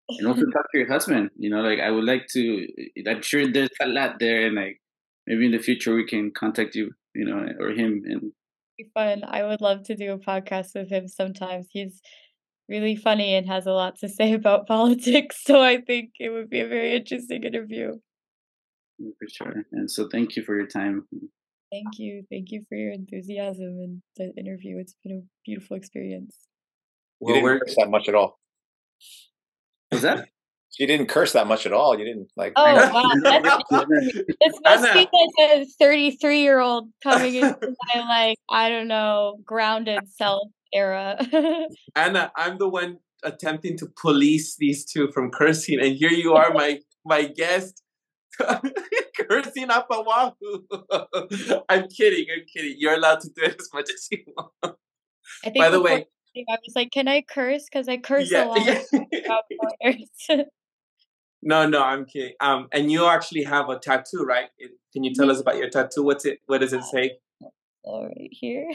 and also talk to your husband. You know, like I would like to. Eh, I'm sure there's a lot there, and like maybe in the future we can contact you, you know, or him, and Be fun. I would love to do a podcast with him sometimes. He's really funny and has a lot to say about politics, so I think it would be a very interesting interview. Mm, for sure. And so, thank you for your time. Thank you. Thank you for your enthusiasm and the interview. It's been a beautiful experience. You didn't we're curse that much at all. Was that? You didn't curse that much at all. You didn't like. Oh wow, that's this must be like a 33 year old coming into my like I don't know grounded self era. Anna, I'm the one attempting to police these two from cursing, and here you are, my my guest, cursing up a wahoo. I'm kidding. I'm kidding. You're allowed to do it as much as you want. I think By the way, I was like, can I curse? Because I curse a lot yeah. no, no, I'm kidding. Um, and you actually have a tattoo, right? Can you tell us about your tattoo? What's it? What does it say? all right here.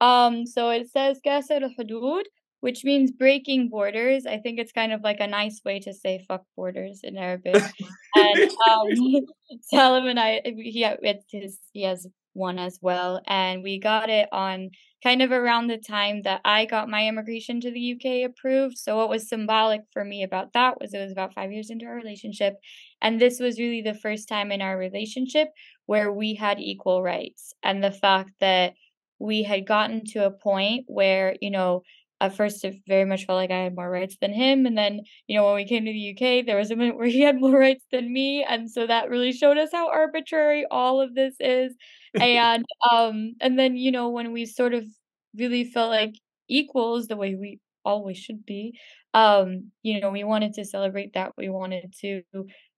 um, so it says Kasr al-Hudud, which means breaking borders. I think it's kind of like a nice way to say fuck borders in Arabic. and um, Salam and I, he it's his, he has one as well, and we got it on kind of around the time that I got my immigration to the UK approved. So what was symbolic for me about that was it was about five years into our relationship, and this was really the first time in our relationship where we had equal rights, and the fact that we had gotten to a point where you know at first it very much felt like I had more rights than him. And then, you know, when we came to the UK, there was a moment where he had more rights than me. And so that really showed us how arbitrary all of this is. And um and then, you know, when we sort of really felt like equals the way we always should be, um, you know, we wanted to celebrate that. We wanted to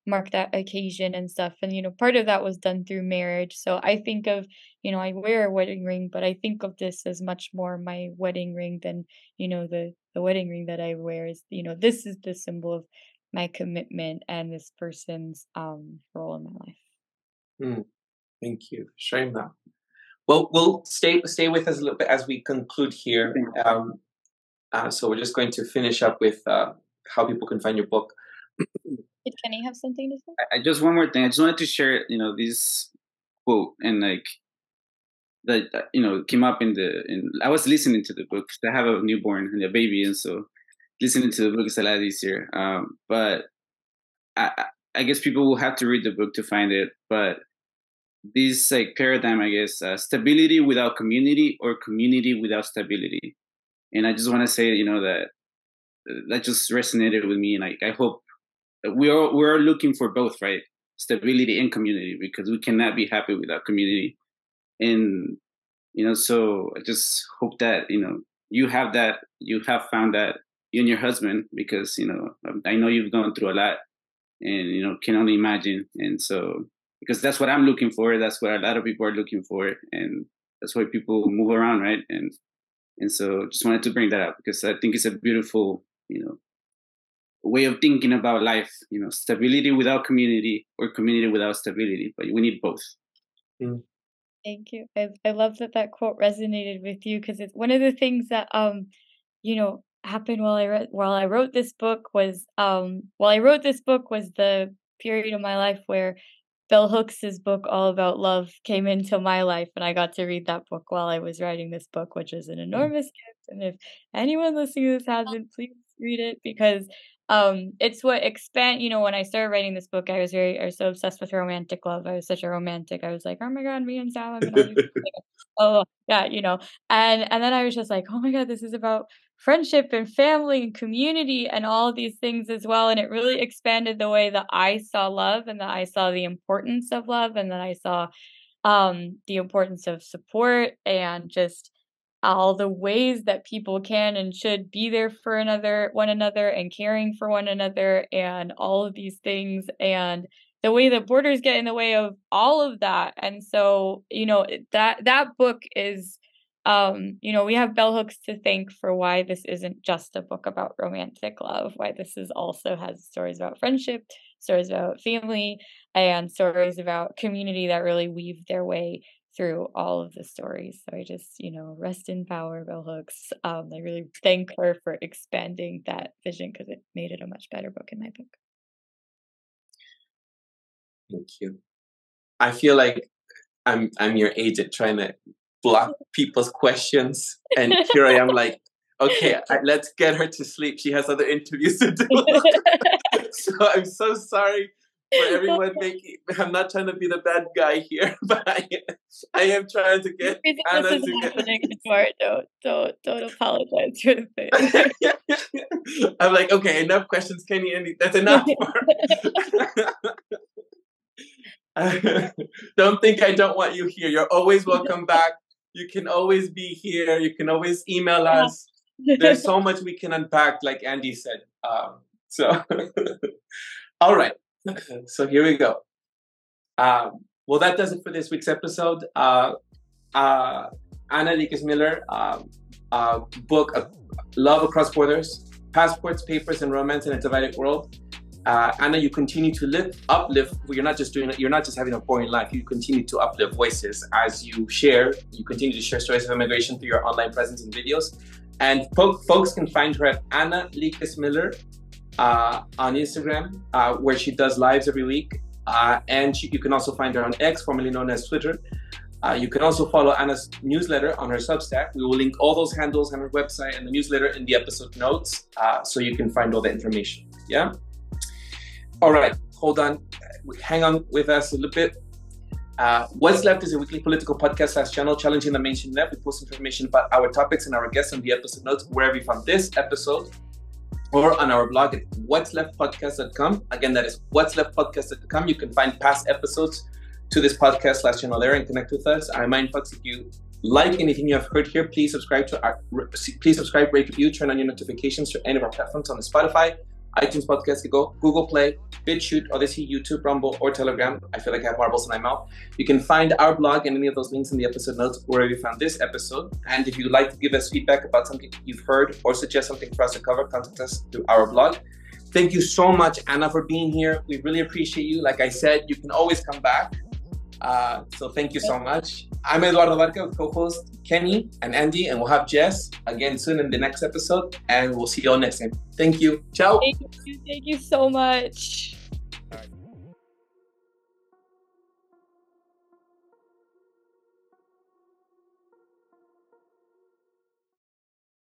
mark that occasion and stuff. And, you know, part of that was done through marriage. So I think of you know, I wear a wedding ring, but I think of this as much more my wedding ring than, you know, the the wedding ring that I wear is, you know, this is the symbol of my commitment and this person's um role in my life. Hmm, thank you sharing that. Well, we'll stay stay with us a little bit as we conclude here. Um, uh, so we're just going to finish up with uh, how people can find your book. Did Kenny have something to say? I, I just one more thing. I just wanted to share, you know, this quote and like that you know came up in the in I was listening to the book. I have a newborn and a baby, and so listening to the book is a lot easier. Um, but I I- guess people will have to read the book to find it. But this like paradigm, I guess, uh, stability without community or community without stability. And I just want to say, you know, that uh, that just resonated with me, and I I hope we are we are looking for both, right? Stability and community because we cannot be happy without community. And you know so i just hope that you know you have that you have found that you and your husband because you know um, i know you've gone through a lot and you know can only imagine. And so because that's what i'm looking for that's what a lot of people are looking for and that's why people move around right? And and so just wanted to bring that up because i think it's a beautiful you know way of thinking about life you know stability without community or community without stability but we need both Thank you. I I love that that quote resonated with you because it's one of the things that um you know happened while I read while I wrote this book was um while I wrote this book was the period of my life where Bell Hooks's book All About Love came into my life and I got to read that book while I was writing this book, which is an enormous gift. And if anyone listening to this hasn't, please read it because um it's what expand you know when I started writing this book I was very I was so obsessed with romantic love. I was such a romantic. I was like, oh my god, me and all oh yeah, you know. And and then I was just like, oh my god, this is about friendship and family and community and all these things as well. And it really expanded the way that I saw love and that I saw the importance of love and that I saw um the importance of support and just all the ways that people can and should be there for another one another and caring for one another and all of these things and the way that borders get in the way of all of that. And so you know that that book is um you know we have bell hooks to thank for why this isn't just a book about romantic love why this is also has stories about friendship stories about family and stories about community that really weave their way through all of the stories. So I just, you know, rest in power, Bell Hooks. Um, I really thank her for expanding that vision because it made it a much better book in my book. Thank you. I feel like I'm I'm your agent trying to block people's questions, and here I am like, okay, I, let's get her to sleep. She has other interviews to do. so I'm so sorry for everyone making. I'm not trying to be the bad guy here, but I, I am trying to get Anna this is happening get... Don't don't don't apologize for the thing. I'm like, okay, enough questions, Kenny. Andy, that's enough. don't think I don't want you here. You're always welcome back. You can always be here. You can always email us. There's so much we can unpack, like Andy said. Um, so, all right. So here we go. Um, well, that does it for this week's episode. Uh, uh, Anna Lekas Miller, um, uh, book Love Across Borders, Passports, Papers, and Romance in a Divided World uh, Anna, you continue to lift, uplift. You're not just doing it. You're not just having a boring life. You continue to uplift voices as you share. You continue to share stories of immigration through your online presence and videos. And po- folks can find her at Anna Lekas Miller uh, on Instagram, uh, where she does lives every week. Uh, and she, you can also find her on X, formerly known as Twitter. Uh, you can also follow Anna's newsletter on her Substack. We will link all those handles on her website and the newsletter in the episode notes, uh, so you can find all the information. Yeah. All right, hold on. Hang on with us a little bit. Uh, What's Left is a weekly political podcast slash channel challenging the mainstream left. We post information about our topics and our guests on the episode notes wherever you found this episode or on our blog at what's left podcast.com. Again, that is what's left podcast.com. You can find past episodes to this podcast slash channel there and connect with us. I remind folks if you like anything you have heard here, please subscribe to our please subscribe, rate, review, turn on your notifications to any of our platforms on the Spotify, iTunes Podcast to Go, Google Play, BitChute, Odysee, YouTube, Rumble, or Telegram. I feel like I have marbles in my mouth. You can find our blog and any of those links in the episode notes wherever you found this episode. And if you'd like to give us feedback about something you've heard or suggest something for us to cover, contact us through our blog. Thank you so much, Anna, for being here. We really appreciate you. Like I said, you can always come back. Uh, so thank you so much. I'm Eduardo Barca, co-host Kenny and Andy, and we'll have Jess again soon in the next episode, and we'll see you all next time. Thank you. Ciao. Thank you. Thank you so much.